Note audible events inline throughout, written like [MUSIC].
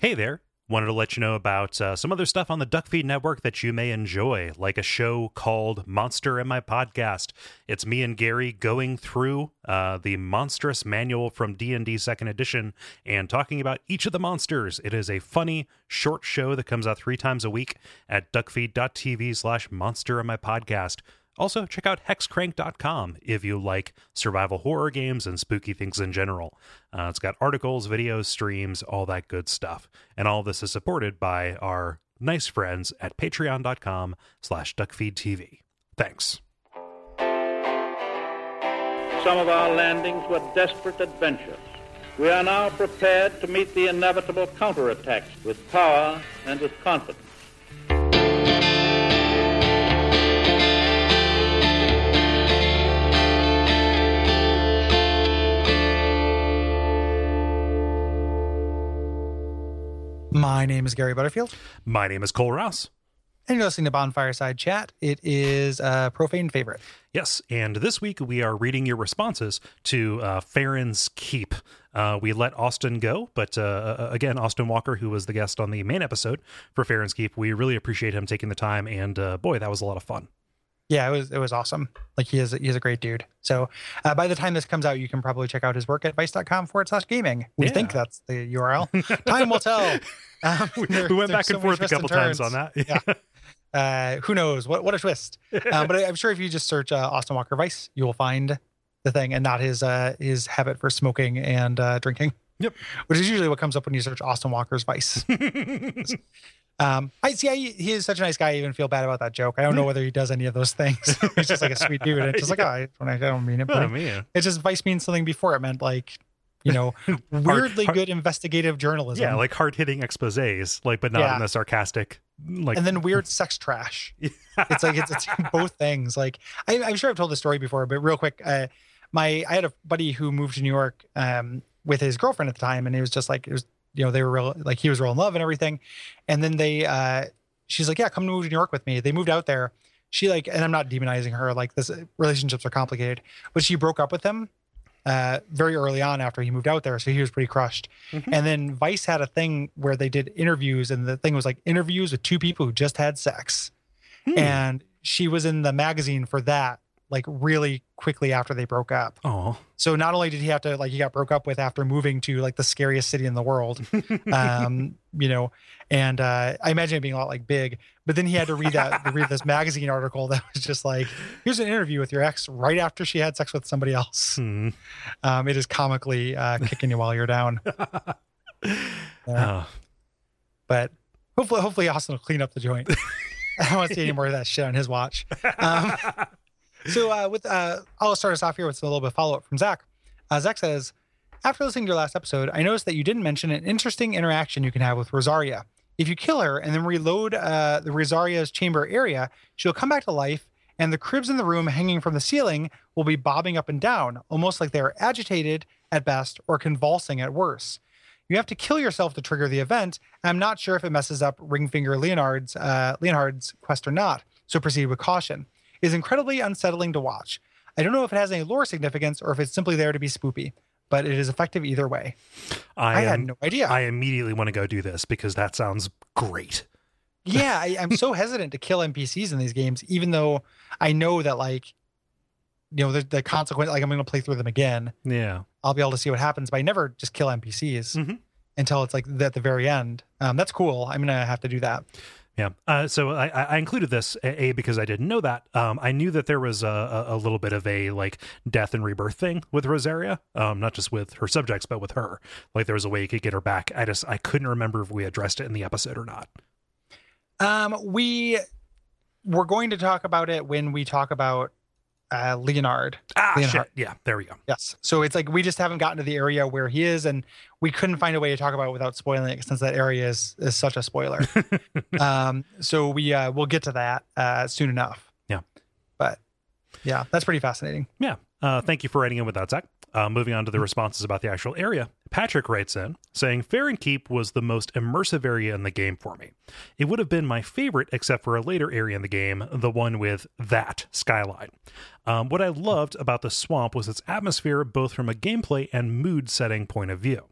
Hey there. Wanted to let you know about uh, some other stuff on the Duckfeed Network that you may enjoy, like a show called Monster and My Podcast. It's me and Gary going through uh, the monstrous manual from D&D Second Edition and talking about each of the monsters. It is a funny, short show that comes out three times a week at duckfeed.tv slash monster and my podcast. Also, check out hexcrank.com if you like survival horror games and spooky things in general. Uh, it's got articles, videos, streams, all that good stuff. And all this is supported by our nice friends at patreon.com slash duckfeedtv. Thanks. Some of our landings were desperate adventures. We are now prepared to meet the inevitable counterattacks with power and with confidence. My name is Gary Butterfield, My name is Kole Ross. and you're listening to Bonfireside Chat. It is a profane favorite. Yes, and this week we are reading your responses to uh, Farron's Keep. Uh, we let Austin go, but uh, again, Austin Walker, who was the guest on the main episode for Farron's Keep, we really appreciate him taking the time, and uh, boy, that was a lot of fun. Yeah, it was it was awesome. Like he is he is a great dude. So uh, by the time this comes out, you can probably check out his work at vice.com forward slash gaming. We Yeah. think that's the URL. Time will tell. [LAUGHS] Um, there- we went back so and forth a couple times on that. Yeah. [LAUGHS] Uh, who knows? What what a twist. Um, but I, I'm sure if you just search uh, Austin Walker Vice, you will find the thing and not his uh, his habit for smoking and uh, drinking. Yep. Which is usually what comes up when you search Austin Walker's Vice. [LAUGHS] Um, I see. I, he is such a nice guy. I even feel bad about that joke. I don't know whether he does any of those things. [LAUGHS] He's just like a sweet dude. And it's just like, [LAUGHS] oh, I, I, I don't mean it, but oh man, it's just Vice means something before it meant like, you know, weirdly hard- good investigative journalism. yeah, like hard hitting exposés, like but not Yeah. in the sarcastic, like and then weird sex trash. It's like it's, it's both things. Like I, I'm sure I've told the story before, but real quick, uh, my I had a buddy who moved to New York um, with his girlfriend at the time, and he was just like it was you know they were real like he was real in love and everything, and then they uh, she's like yeah come to move to New York with me. They moved out there. She like and I'm not demonizing her like this relationships are complicated, but she broke up with him uh, very early on after he moved out there, so he was pretty crushed. And then Vice had a thing where they did interviews, and the thing was like interviews with two people who just had sex and she was in the magazine for that like really quickly after they broke up oh, so not only did he have to like he got broke up with after moving to like the scariest city in the world [LAUGHS] um you know and uh i imagine it being a lot like big but then he had to read that [LAUGHS] read this magazine article that was just like here's an interview with your ex right after she had sex with somebody else hmm. um it is comically uh kicking you while you're down Yeah. [LAUGHS] Oh. but hopefully hopefully austin will clean up the joint i don't want to see any more of that shit on his watch um So uh, with uh, I'll start us off here with a little bit of follow up from Zach. Uh, Zach says, after listening to your last episode, I noticed that you didn't mention an interesting interaction you can have with Rosaria. If you kill her and then reload uh, the Rosaria's chamber area, she'll come back to life, and the cribs in the room hanging from the ceiling will be bobbing up and down, almost like they are agitated at best or convulsing at worst. You have to kill yourself to trigger the event. I'm not sure if it messes up Ringfinger Leonard's uh, Leonard's quest or not. So proceed with caution. Is incredibly unsettling to watch. I don't know if it has any lore significance or if it's simply there to be spoopy, but it is effective either way. I, had am- no idea. I immediately want to go do this because that sounds great. [LAUGHS] yeah, I, I'm so hesitant to kill NPCs in these games, even though I know that like, you know, the, the consequence. Like I'm going to play through them again. Yeah. I'll be able to see what happens, but I never just kill NPCs Mhm. until it's like at the very end. Um, that's cool. I'm gonna have to do that. Yeah. Uh, so I, I included this a because I didn't know that. Um, I knew that there was a, a, a little bit of a like death and rebirth thing with Rosaria. Um, not just with her subjects, but with her. Like there was a way you could get her back. I just I couldn't remember if we addressed it in the episode or not. Um, we we're going to talk about it when we talk about uh, Leonard. Ah, Leonhard. shit. Yeah. There we go. Yes. So it's like we just haven't gotten to the area where he is, and we couldn't find a way to talk about it without spoiling it, since that area is is such a spoiler. [LAUGHS] um, so we uh, we'll get to that uh, soon enough. Yeah. But yeah, that's pretty fascinating. Yeah. Uh, thank you for writing in with that, Zach. Uh, moving on to the responses about the actual area. Patrick writes in saying Farron Keep was the most immersive area in the game for me. It would have been my favorite except for a later area in the game, the one with that skyline. Um, what I loved about the swamp was its atmosphere, both from a gameplay and mood setting point of view.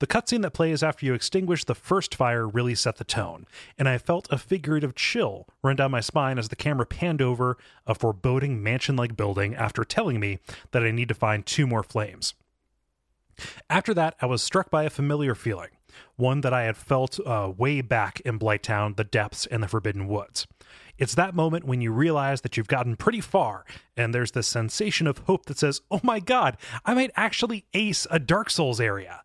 The cutscene that plays after you extinguish the first fire really set the tone, and I felt a figurative chill run down my spine as the camera panned over a foreboding mansion like building after telling me that I need to find two more flames. After that, I was struck by a familiar feeling, one that I had felt uh, way back in Blighttown, the depths, and the Forbidden Woods. It's that moment when you realize that you've gotten pretty far, and there's this sensation of hope that says, oh my god, I might actually ace a Dark Souls area.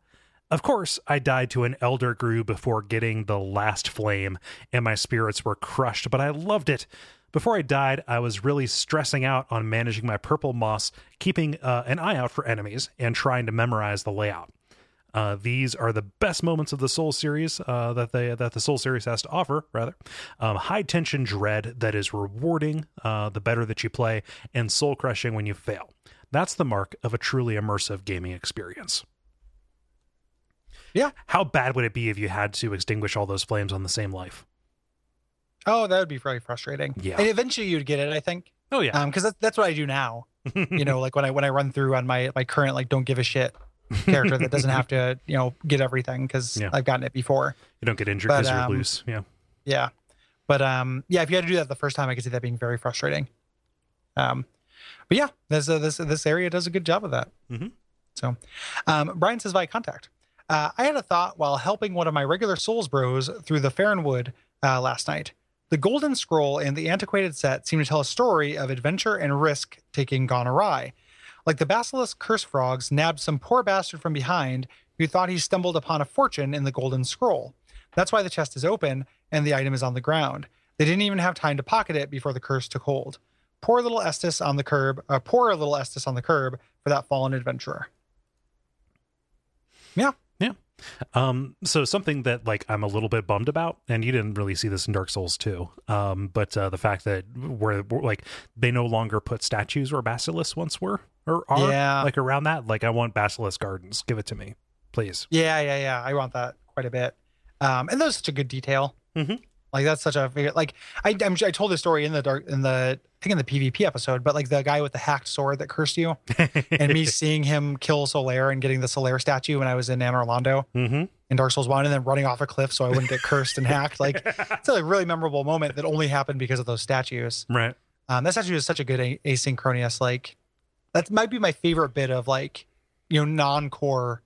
Of course, I died to an Elder Ghru before getting the last flame, and my spirits were crushed, but I loved it. Before I died, I was really stressing out on managing my purple moss, keeping uh, an eye out for enemies, and trying to memorize the layout. Uh, these are the best moments of the Soul series uh, that they that the Soul series has to offer. Rather, um, high tension dread that is rewarding uh, the better that you play, and soul crushing when you fail. That's the mark of a truly immersive gaming experience. Yeah. How bad would it be if you had to extinguish all those flames on the same life? Oh, that would be very frustrating. Yeah. And eventually you'd get it, I think. Oh yeah. Um, because that's that's what I do now. [LAUGHS] you know, like when I when I run through on my my current like don't give a shit character that doesn't have to [LAUGHS] you know get everything because Yeah. I've gotten it before. you don't get injured because you're um, loose. Yeah. Yeah. But um yeah, if you had to do that the first time, I could see that being very frustrating. Um but yeah, this uh, this this area does a good job of that. Mm-hmm. So um Brian says via contact. Uh, I had a thought while helping one of my regular Souls bros through the Farronwood uh, last night. The Golden Scroll and the antiquated set seem to tell a story of adventure and risk taking gone awry. Like the Basilisk Curse Frogs nabbed some poor bastard from behind who thought he stumbled upon a fortune in the Golden Scroll. That's why the chest is open and the item is on the ground. They didn't even have time to pocket it before the curse took hold. Poor little Estus on the curb, uh, poor little Estus on the curb for that fallen adventurer. Yeah, Um, so something that like I'm a little bit bummed about, and you didn't really see this in Dark Souls 2. Um, but uh, the fact that where where, like they no longer put statues where basilisks once were or are Yeah. like around that. Like I want basilisk gardens. Give it to me, please. yeah, yeah, yeah. I want that quite a bit. Um, and that's such a good detail. Mhm. Like that's such a like I I'm, I told this story in the dark in the I think in the PvP episode, but like the guy with the hacked sword that cursed you, and me [LAUGHS] seeing him kill Solaire and getting the Solaire statue when I was in Anor Londo mm-hmm. in Dark Souls One, and then running off a cliff so I wouldn't get cursed and hacked. Like it's a really memorable moment that only happened because of those statues. Right. Um, that statue is such a good a- asynchronous. Like that might be my favorite bit of like you know non-core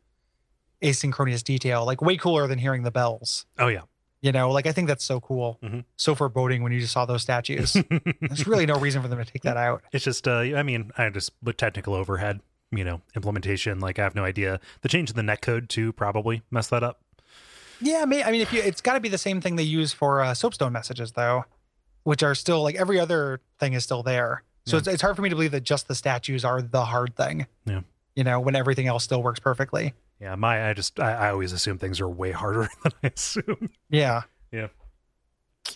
asynchronous detail. Like way cooler than hearing the bells. Oh yeah. You know, like I think that's so cool, Mhm. so foreboding when you just saw those statues. [LAUGHS] There's really no reason for them to take that out. It's just, uh, I mean, I just with technical overhead, you know, implementation. Like I have no idea. The change in the netcode too probably messed that up. Yeah, I mean, I mean, if you, it's got to be the same thing they use for uh, soapstone messages, though, which are still like every other thing is still there. So Yeah. it's, it's hard for me to believe that just the statues are the hard thing. Yeah. You know, when everything else still works perfectly. Yeah, my I just I, I always assume things are way harder [LAUGHS] than I assume. Yeah. Yeah.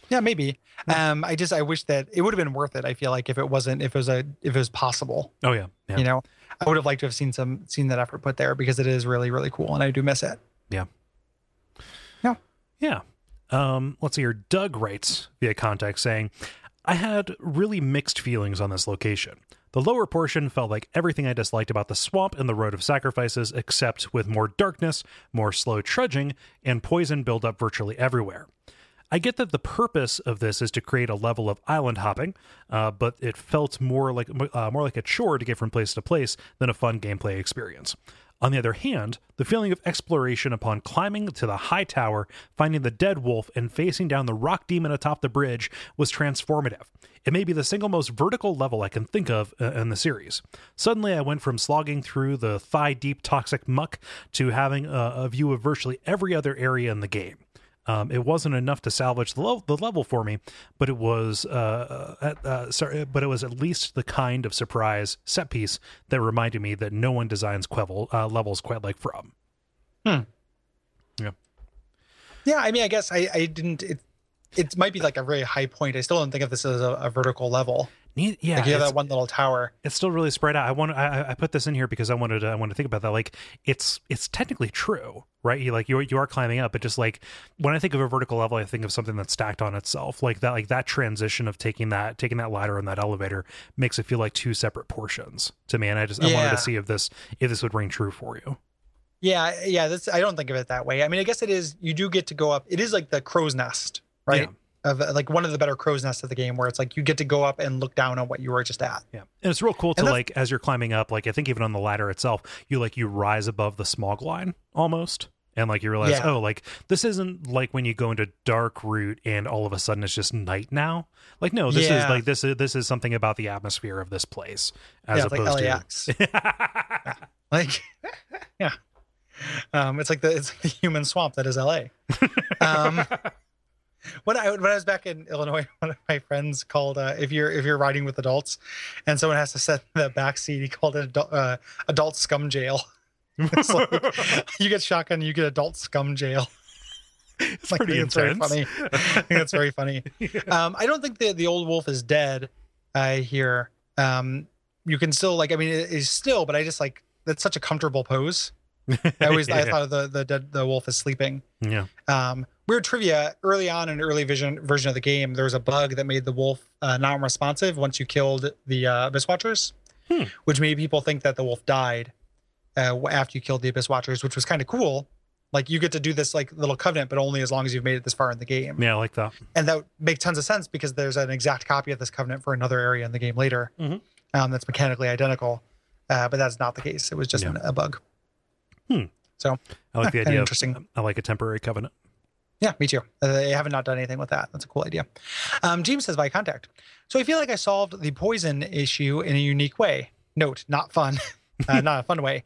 Yeah, maybe. Um, I just I wish that it would have been worth it. I feel like if it wasn't, if it was a, if it was possible, Oh yeah, yeah. you know, I would have liked to have seen some, seen that effort put there because it is really, really cool, and I do miss it. Yeah. Yeah. Yeah. Um, let's see here. Doug writes via contact saying, I had really mixed feelings on this location. The lower portion felt like everything I disliked about the swamp and the road of sacrifices, except with more darkness, more slow trudging, and poison buildup virtually everywhere. I get that the purpose of this is to create a level of island hopping, uh, but it felt more like uh, more like a chore to get from place to place than a fun gameplay experience. On the other hand, the feeling of exploration upon climbing to the high tower, finding the dead wolf, and facing down the rock demon atop the bridge was transformative. It may be the single most vertical level I can think of uh, in the series. Suddenly, I went from slogging through the thigh deep toxic muck to having a, a view of virtually every other area in the game. Um, it wasn't enough to salvage the, lo- the level for me, but it was uh, uh, uh, sorry, but it was at least the kind of surprise set piece that reminded me that no one designs Quevel, uh, levels quite like From. Yeah, Yeah, I mean, I guess I, I didn't. It, it might be like a very high point. I still don't think of this as a, a vertical level. Yeah, like you have that one little tower. it's still really spread out. I want I, I put this in here because I wanted to, I want to think about that. Like it's it's technically true, right? You like you you are climbing up, but just like when I think of a vertical level, I think of something that's stacked on itself. Like that like that transition of taking that taking that ladder and that elevator makes it feel like two separate portions to me. And I just I wanted to see if this if this would ring true for you. Yeah, yeah. That's I don't think of it that way. I mean, I guess it is. You do get to go up. It is like the crow's nest, right? Yeah. Of like one of the better crow's nests of the game, where it's like you get to go up and look down on what you were just at. Yeah, and it's real cool to like as you're climbing up. Like I think even on the ladder itself, you like you rise above the smog line almost, and like you realize, Yeah. oh, like this isn't like when you go into Darkroot and all of a sudden it's just night now. Like no, this is like this is this is something about the atmosphere of this place as yeah, it's like opposed LAX. to. [LAUGHS] like, [LAUGHS] yeah. Um, it's like the it's [LAUGHS] the human swamp that is LA. Um, when I when I was back in Illinois, [LAUGHS] one of my friends called uh, if you're if you're riding with adults, and someone has to sit in the back seat, he called it adult, uh, adult scum jail. [LAUGHS] It's like [LAUGHS] you get shotgun, you get adult scum jail. it's Like, pretty it's very funny. I think that's very funny. Um, I don't think the the old wolf is dead. I hear. Um, you can still like. I mean, it is still, but I just like that's such a comfortable pose. I always I thought of the the dead the wolf is sleeping. yeah. Um, weird trivia: early on in an early vision version of the game, there was a bug that made the wolf uh, non-responsive once you killed the uh, Abyss Watchers, Hmm. which made people think that the wolf died uh, after you killed the Abyss Watchers, which was kind of cool. Like you get to do this like little covenant, but only as long as you've made it this far in the game, Yeah, I like that. and that would make tons of sense because there's an exact copy of this covenant for another area in the game later, Mhm. um, that's mechanically identical, uh, but that's not the case. It was just Yeah. an, a bug. Hmm. So I like the [LAUGHS] idea. Of, interesting. I like a temporary covenant. Yeah, me too. Uh, They haven't not done anything with that. That's a cool idea. Um, James says by contact. So I feel like I solved the poison issue in a unique way. Note, not fun. [LAUGHS] uh, not a fun way.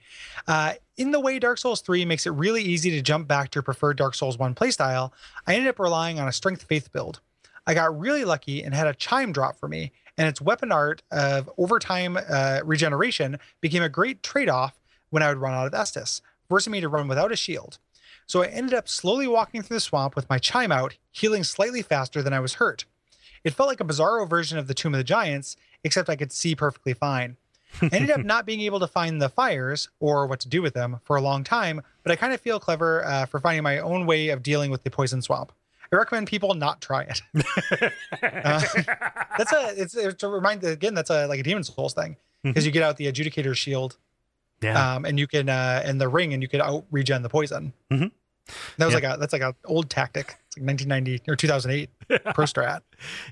Uh, in the way Dark Souls 3 makes it really easy to jump back to your preferred Dark Souls 1 playstyle, I ended up relying on a strength faith build. I got really lucky and had a chime drop for me, and its weapon art of overtime uh, regeneration became a great trade off when I would run out of Estus, forcing me to run without a shield. So I ended up slowly walking through the swamp with my chime out, healing slightly faster than I was hurt. It felt like a bizarro version of the Tomb of the Giants, except I could see perfectly fine. I [LAUGHS] ended up not being able to find the fires or what to do with them for a long time, but I kind of feel clever uh, for finding my own way of dealing with the poison swamp. I recommend people not try it. [LAUGHS] Uh, that's a it's, it's a remind again that's a like a Demon's Souls thing because you get out the adjudicator shield yeah. um, and you can uh, and the ring, and you can out regen the poison. Mhm. That was Yeah. like a that's like an old tactic. It's like 1990 or 2008 [LAUGHS] pro strat.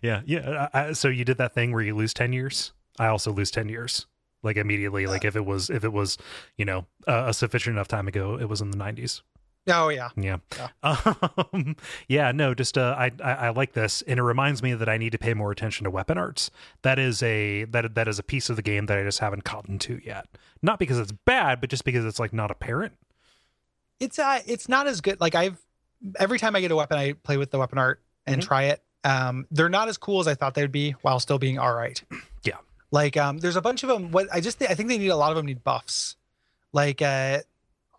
Yeah, yeah. I, so you did that thing where you lose ten years. I also lose ten years, like immediately. Like if it was, if it was, you know, uh, a sufficient enough time ago, it was in the nineties. Oh yeah, Yeah, [LAUGHS] um, yeah. No, just uh, I, I I like this, and it reminds me that I need to pay more attention to weapon arts. That is a that that is a piece of the game that I just haven't gotten to yet. Not because it's bad, but just because it's like not apparent. it's uh it's not as good. Like I've every time I get a weapon, I play with the weapon art and Mhm. try it. Um, they're not as cool as I thought they would be, while still being all right. Yeah. Like um, there's a bunch of them. What I just think, I think they need a lot of them need buffs. Like uh,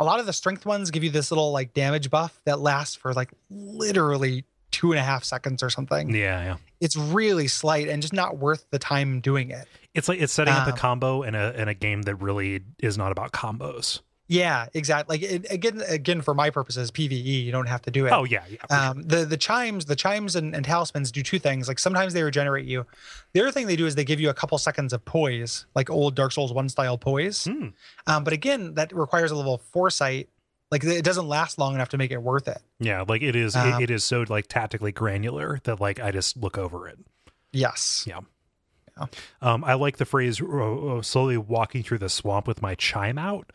a lot of the strength ones give you this little like damage buff that lasts for like literally two and a half seconds or something. Yeah, yeah. It's really slight and just not worth the time doing it. It's like it's setting up a Um, combo in a in a game that really is not about combos. Yeah, exactly. Like it, again, again for my purposes, PVE. You don't have to do it. Oh yeah, yeah. for sure. um, the the chimes, the chimes and, and talismans do two things. Like sometimes they regenerate you. The other thing they do is they give you a couple seconds of poise, like old Dark Souls one style poise. Hmm. Um, but again, that requires a level of foresight. Like it doesn't last long enough to make it worth it. Yeah, like it is. Um, it, it is so like tactically granular that like I just look over it. Yes. Yeah. Um, I like the phrase uh, "slowly walking through the swamp with my chime out."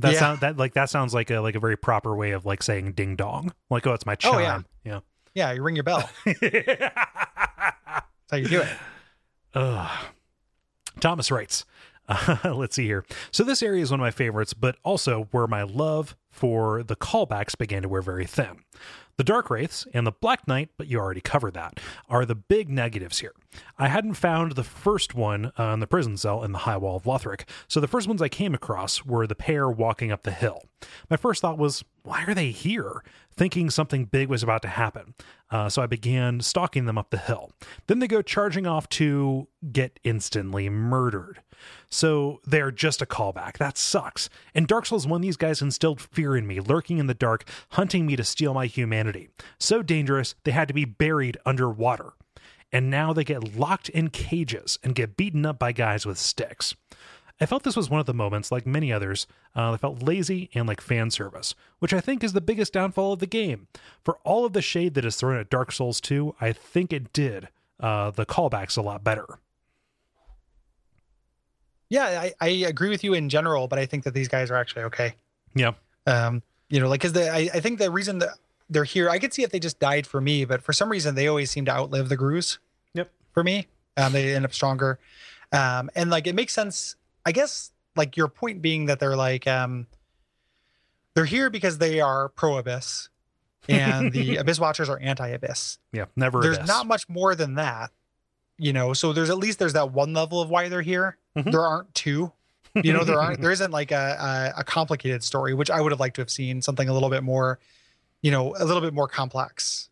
That Yeah. sound that like that sounds like a like a very proper way of like saying "ding dong." Like, oh, it's my Oh, yeah. chime. yeah. Yeah. You ring your bell. [LAUGHS] That's how you do it. Ugh. Thomas writes, uh, [LAUGHS] let's see here. So this area is one of my favorites, but also where my love for the callbacks began to wear very thin. The Dark Wraiths and the Black Knight, but you already covered that, are the big negatives here. I hadn't found the first one on the prison cell in the High Wall of Lothric, so the first ones I came across were the pair walking up the hill. My first thought was, why are they here? Thinking something big was about to happen. Uh, so I began stalking them up the hill. Then they go charging off to get instantly murdered. So they're just a callback. That sucks. In Dark Souls 1, these guys instilled fear in me, lurking in the dark, hunting me to steal my humanity. So dangerous, they had to be buried underwater. And now they get locked in cages and get beaten up by guys with sticks. I felt this was one of the moments, like many others, uh, felt lazy and like fan service, which I think is the biggest downfall of the game. For all of the shade that is thrown at Dark Souls 2, I think it did uh, the callbacks a lot better. Yeah, I, I agree with you in general, but I think that these guys are actually okay. Yeah. Um, you know, like, cause the, I, I think the reason that they're here, I could see if they just died for me, but for some reason they always seem to outlive the Ghrus. Yep. For me, um, they end up stronger. Um, and like, it makes sense I guess like your point being that they're like um they're here because they are pro abyss and the [LAUGHS] abyss watchers are anti abyss. Yeah, never There's abyss. not much more than that. You know, so there's at least there's that one level of why they're here. Mhm. There aren't two. You know, there aren't [LAUGHS] there isn't like a, a a complicated story, which I would have liked to have seen something a little bit more, you know, a little bit more complex.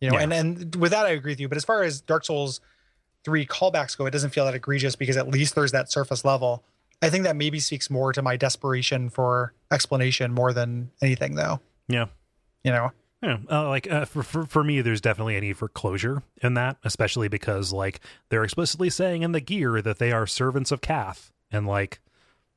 You know, Yeah. and and with that I agree with you. But as far as Dark Souls three callbacks go, it doesn't feel that egregious because at least there's that surface level. I think that maybe speaks more to my desperation for explanation more than anything, though. Yeah. You know, Yeah, uh, like uh, for, for for me, there's definitely a need for closure in that, especially because like they're explicitly saying in the gear that they are servants of Kaathe, and like,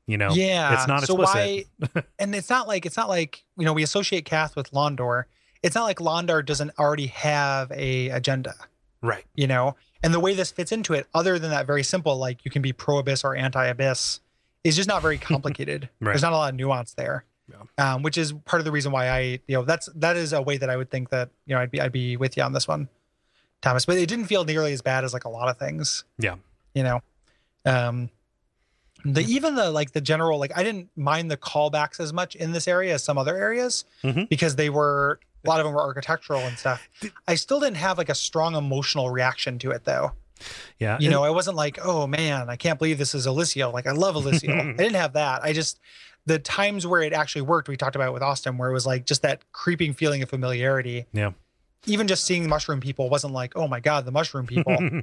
you know, yeah. it's not so explicit. why? [LAUGHS] and it's not like it's not like you know we associate Kaathe with Londor. It's not like Londor doesn't already have a agenda. right? you know and the way this fits into it other than that very simple like you can be pro abyss or anti abyss is just not very [LAUGHS] complicated Right. there's not a lot of nuance there um, which is part of the reason why i you know that's that is a way that i would think that you know i'd be i'd be with you on this one thomas but it didn't feel nearly as bad as like a lot of things Yeah. you know um the even the like the general like i didn't mind the callbacks as much in this area as some other areas Mhm. because they were a lot of them were architectural and stuff [LAUGHS] i still didn't have like a strong emotional reaction to it though Yeah, you know i wasn't like oh man i can't believe this is Elysium. like i love Elysium. [LAUGHS] i didn't have that i just the times where it actually worked we talked about it with austin where it was like just that creeping feeling of familiarity yeah. even just seeing the mushroom people wasn't like oh my god the mushroom people [LAUGHS]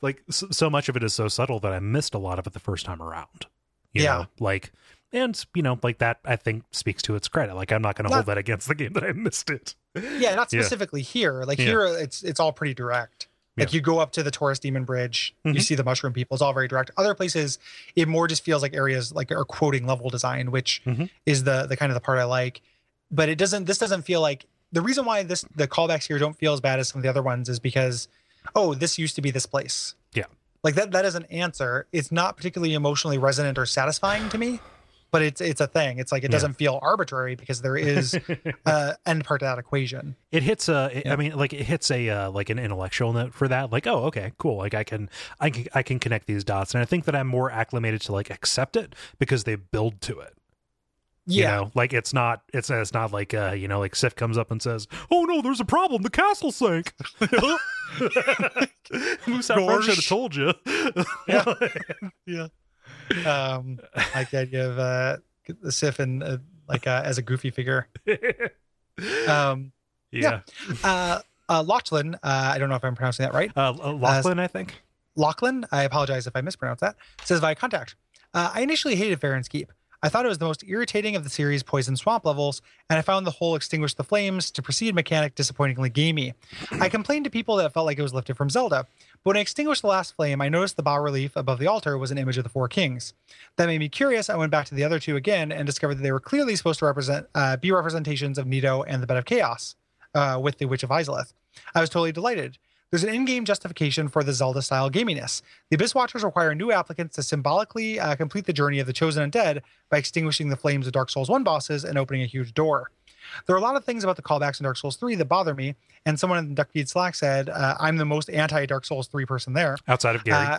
like so, much of it is so subtle that I missed a lot of it the first time around. You Yeah. know, like, and you know, like that. I think speaks to its credit. Like, I'm not going to hold that against the game that I missed it. yeah not Yeah. specifically here like Yeah. here it's it's all pretty direct like Yeah. you go up to the Taurus Demon Bridge, you Mhm. see the mushroom people. It's all very direct. Other places, it more just feels like areas like are quoting level design, which Mhm. is the the kind of the part I like. But it doesn't. This doesn't feel like the reason why this the callbacks here don't feel as bad as some of the other ones is because, oh, this used to be this place. Yeah. Like that. That is an answer. It's not particularly emotionally resonant or satisfying to me. But it's it's a thing. It's like it doesn't feel arbitrary because there is [LAUGHS] uh end part to that equation. it hits a it- Yeah. I mean like it hits a uh, like an intellectual note for that like oh okay cool like i can i can i can connect these dots and i think that i'm more acclimated to like accept it because they build to it you Yeah. know like it's not it's it's not like uh you know like sif comes up and says oh no there's a problem the castle sank Musa French should have told you Yeah. [LAUGHS] yeah. Um, like the idea of uh, the Sif and uh, like uh, as a goofy figure. [LAUGHS] Um, yeah, uh, uh, Lachlan, uh, I don't know if I'm pronouncing that right. Uh, lachlan i think Lachlan, I apologize if I mispronounce that, says via contact. Uh, I initially hated Farron's Keep. I thought it was the most irritating of the series' poison swamp levels, and I found the whole extinguish the flames to proceed mechanic disappointingly gamey. I complained to people that it felt like it was lifted from Zelda, but when I extinguished the last flame, I noticed the bas relief above the altar was an image of the four kings. That made me curious. I went back to the other two again and discovered that they were clearly supposed to represent uh, be representations of Nito and the Bed of Chaos uh, with the Witch of Izalith. I was totally delighted. There's an in-game justification for the Zelda-style gaminess. The Abyss Watchers require new applicants to symbolically uh, complete the journey of the chosen undead by extinguishing the flames of Dark Souls 1 bosses and opening a huge door. There are a lot of things about the callbacks in Dark Souls 3 that bother me, and someone in Duckfeed Slack said, uh, I'm the most anti-Dark Souls 3 person there. outside of gary Uh,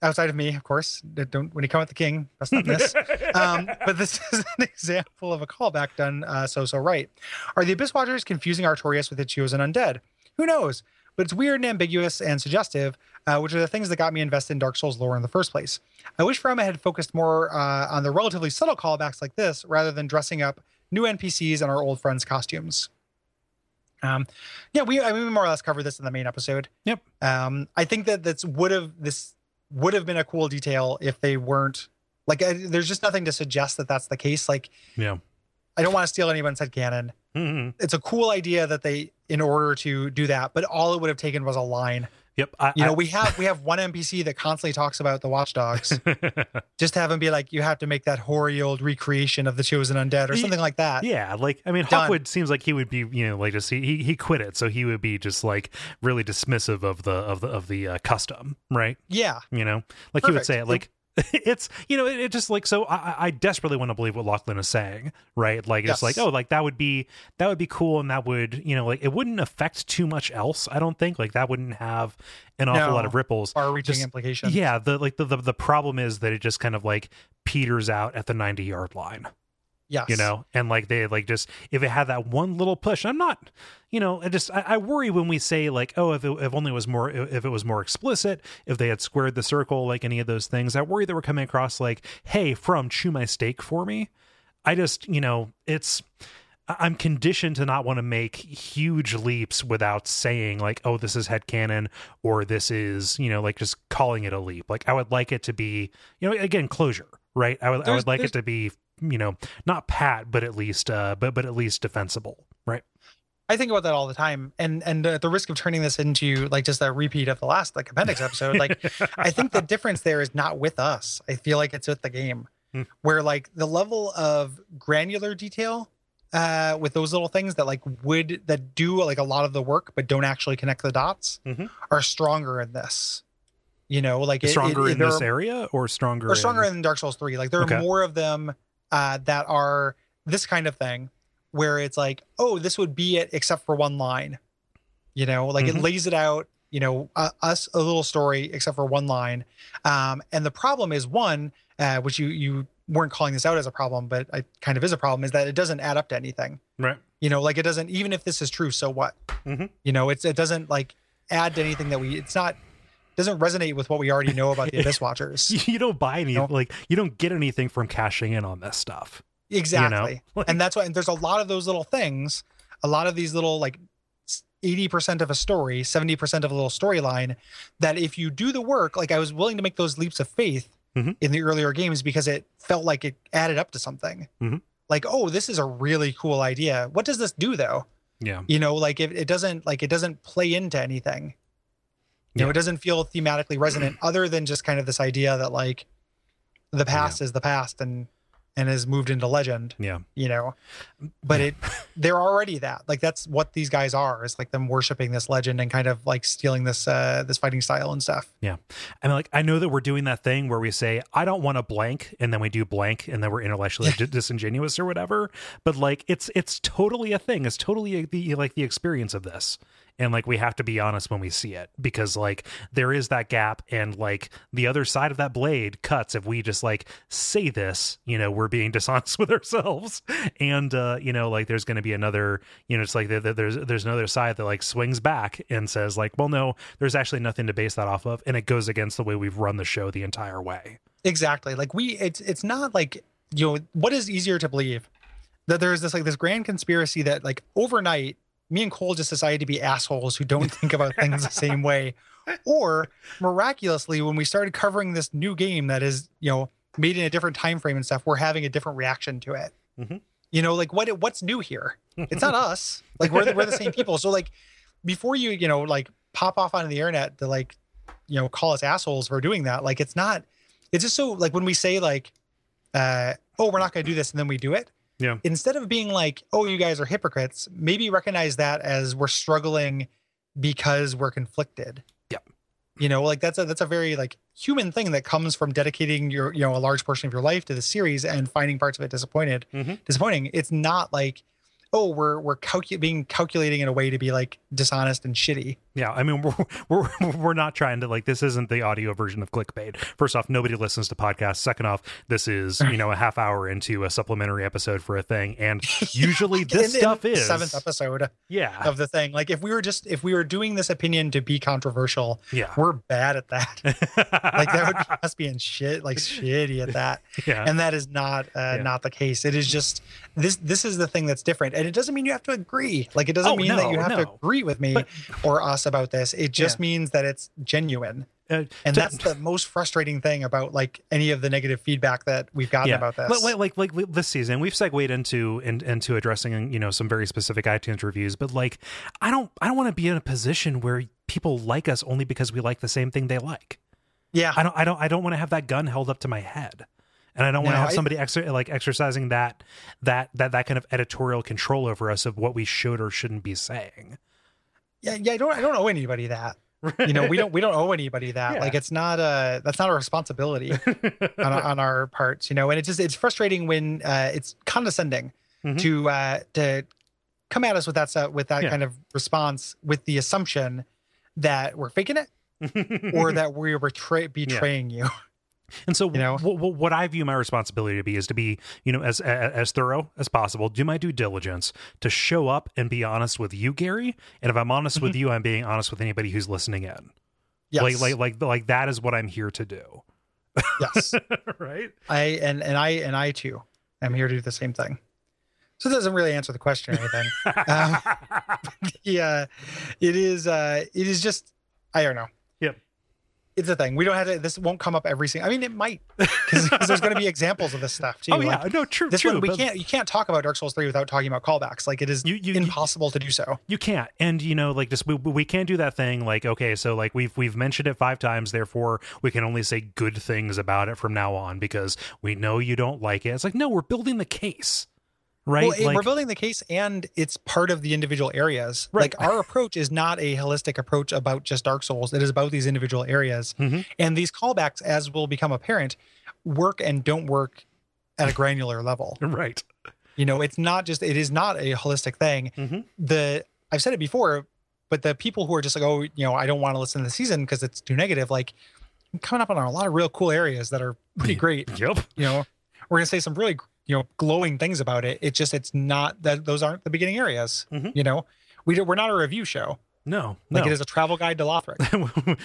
outside of me, of course. Don't when you come at the king, that's not this. [LAUGHS] um, but this is an example of a callback done uh, so so right. Are the Abyss Watchers confusing Artorias with the chosen undead? Who knows? But it's weird and ambiguous and suggestive, uh, which are the things that got me invested in Dark Souls lore in the first place. I wish Frama had focused more uh, on the relatively subtle callbacks like this rather than dressing up new NPCs in our old friends' costumes. Um, yeah, we I mean, we more or less covered this in the main episode. Yep. Um, I think that that's would have this would have been a cool detail if they weren't like. I, there's just nothing to suggest that that's the case. Like, Yeah. I don't want to steal anyone's head canon. Mhm. It's a cool idea that they, in order to do that, but all it would have taken was a line. Yep. I, You know, I- we have we have one NPC that constantly talks about the watchdogs. [LAUGHS] just to have him be like, you have to make that hoary old recreation of the chosen undead or something like that. Yeah, like I mean, Done. Hawkwood seems like he would be, you know, like just he he- he quit it, so he would be just like really dismissive of the of the of the uh, custom, right? Yeah. You know, like he would say it like. [LAUGHS] It's you know it, it just like so I, I- desperately want to believe what Lachlan is saying right? Like it's like oh like that would be that would be cool and that would you know like it wouldn't affect too much else I don't think. Like that wouldn't have an awful No. lot of ripples. Far reaching Just- implications. yeah the like the, the the problem is that it just kind of like peters out at the 90 yard line Yes. you know and like they like just if it had that one little push i'm not you know i just i, I worry when we say like oh if it if only was more if it was more explicit if they had squared the circle like any of those things i worry that we're coming across like hey from chew my steak for me i just you know it's I'm conditioned to not want to make huge leaps without saying like, oh, this is head headcanon or this is, you know, like just calling it a leap. Like I would like it to be, you know, again, closure, right? I would I would like it to be, you know, not pat, but at least uh but but at least defensible, right? I think about that all the time, and and at the risk of turning this into like just a repeat of the last like appendix episode, like [LAUGHS] I think the difference there is not with us. I feel like it's with the game, Hmm. where like the level of granular detail uh with those little things that like would that do like a lot of the work but don't actually connect the dots Mhm. are stronger in this. You know, like it- stronger it, in this are- area or stronger or stronger in, in Dark Souls 3. Like there Okay. are more of them uh, that are this kind of thing where it's like, oh, this would be it except for one line. You know, like Mhm. it lays it out, you know, uh, us a little story except for one line. Um, and the problem is one, uh, which you you weren't calling this out as a problem, but it kind of is a problem, is that it doesn't add up to anything. right. You know, like it doesn't even if this is true, so what? Mhm. You know, it's it doesn't like add to anything that we it's not doesn't resonate with what we already know about the Abyss [LAUGHS] Watchers. You don't buy any No. like you don't get anything from cashing in on this stuff. Exactly. [LAUGHS] Like- and that's why and there's a lot of those little things, a lot of these little like 80% of a story, 70% of a little storyline that if you do the work, like I was willing to make those leaps of faith Mhm. in the earlier games because it felt like it added up to something. Mhm. Like, oh, this is a really cool idea. What does this do though? Yeah. You know, like it, it doesn't like it doesn't play into anything. You know, Yeah. it doesn't feel thematically resonant [CLEARS THROAT] other than just kind of this idea that like the past is the past and and has moved into legend Yeah. you know but it [LAUGHS] they're already that like that's what these guys are is like them worshiping this legend and kind of like stealing this uh this fighting style and stuff Yeah. And like I know that we're doing that thing where we say I don't want a blank and then we do blank and then we're intellectually di- disingenuous or whatever, but like it's it's totally a thing. It's totally a, the like the experience of this. And like we have to be honest when we see it because like there is that gap and like the other side of that blade cuts if we just like say this, you know, we're being [LAUGHS] dishonest with ourselves. And uh you know like there's going to be another, you know, it's like there- there- there's there's another side that like swings back and says like, well no, there's actually nothing to base that off of and it goes against the way we've run the show the entire way. exactly like we it's it's not like you know what is easier to believe that there's this like this grand conspiracy that like overnight me and Kole just decided to be assholes who don't think about things the same way. Or miraculously when we started covering this new game that is you know made in a different time frame and stuff we're having a different reaction to it. Mhm. you know like what what's new here? It's not us. Like we're the, we're the same people. So like before you you know like pop off onto the internet to like you know call us assholes for doing that like it's not it's just so like when we say like uh oh we're not going to do this and then we do it Yeah. instead of being like oh you guys are hypocrites maybe recognize that as we're struggling because we're conflicted Yep. you know like that's a that's a very like human thing that comes from dedicating your you know a large portion of your life to the series and finding parts of it disappointed Mhm. disappointing it's not like oh we're we're calcu- being calculating in a way to be like dishonest and shitty Yeah, I mean, [LAUGHS] we're, we're we're not trying to like this isn't the audio version of clickbait. First off, nobody listens to podcasts. Second off, this is you know a half hour into a supplementary episode for a thing, and [LAUGHS] usually this In- in stuff is seventh episode Yeah, of the thing. Like if we were just if we were doing this opinion to be controversial, yeah, we're bad at that. [LAUGHS] like that would be us being shit like shitty at that. yeah, and that is not uh, Yeah. not the case. It is just this this is the thing that's different, and it doesn't mean you have to agree. Like it doesn't Oh, mean no, that you have to agree with me But- or us about this. It just Yeah. means that it's genuine, Uh, and to- that's the most frustrating thing about like any of the negative feedback that we've gotten yeah. about this. Like, like like like this season, we've segued into in, into addressing you know some very specific iTunes reviews, but like I don't I don't want to be in a position where people like us only because we like the same thing they like. yeah, I don't I don't I don't want to have that gun held up to my head. And I don't want to No, have I- somebody exer- like exercising that that that that kind of editorial control over us of what we should or shouldn't be saying. Yeah, yeah. I don't I don't owe anybody that. You know, we don't we don't owe anybody that. Yeah. Like it's not a, that's not a responsibility [LAUGHS] on, our- on our parts. You know, and it's just it's frustrating when uh it's condescending Mhm. to uh to come at us with that stuff with that Yeah. kind of response with the assumption that we're faking it [LAUGHS] or that we're betray- betraying you. And so, You know? wh- wh- what I view my responsibility to be is to be, you know, as a- as thorough as possible, do my due diligence to show up and be honest with you, Gary. And if I'm honest with you, I'm being honest with anybody who's listening in. Yes. Like, like, like, like that is what I'm here to do, yes. [LAUGHS] right? I and and I and I too am here to do the same thing. So it doesn't really answer the question or anything. [LAUGHS] um, [LAUGHS] yeah, it is. uh It is just. I don't know. Yep. It's a thing. We don't have to. This won't come up every single. I mean, it might because there's going to be [LAUGHS] examples of this stuff too. oh yeah, Like, no, true, this true. one we can't. You can't talk about Dark Souls three without talking about callbacks. Like it is You, you, you, impossible to do so. you can't, and you know, like just we we can't do that thing. Like, okay, so like we've we've mentioned it five times, therefore we can only say good things about it from now on because we know you don't like it. It's like no, we're building the case, right? Well, like, we're building the case, and it's part of the individual areas. Right. Like our [LAUGHS] approach is not a holistic approach about just Dark Souls. It is about these individual areas, Mhm. and these callbacks, as will become apparent, work and don't work at a granular level. [LAUGHS] right. You know, it's not just. It is not a holistic thing. Mhm. The I've said it before, but the people who are just like, oh, you know, I don't want to listen to the season because it's too negative. Like, coming up on a lot of real cool areas that are pretty great Yep. you know we're gonna say some really you know glowing things about it it's just it's not that those aren't the beginning areas Mhm. you know we do, we're not a review show No, no. like it is a travel guide to lothric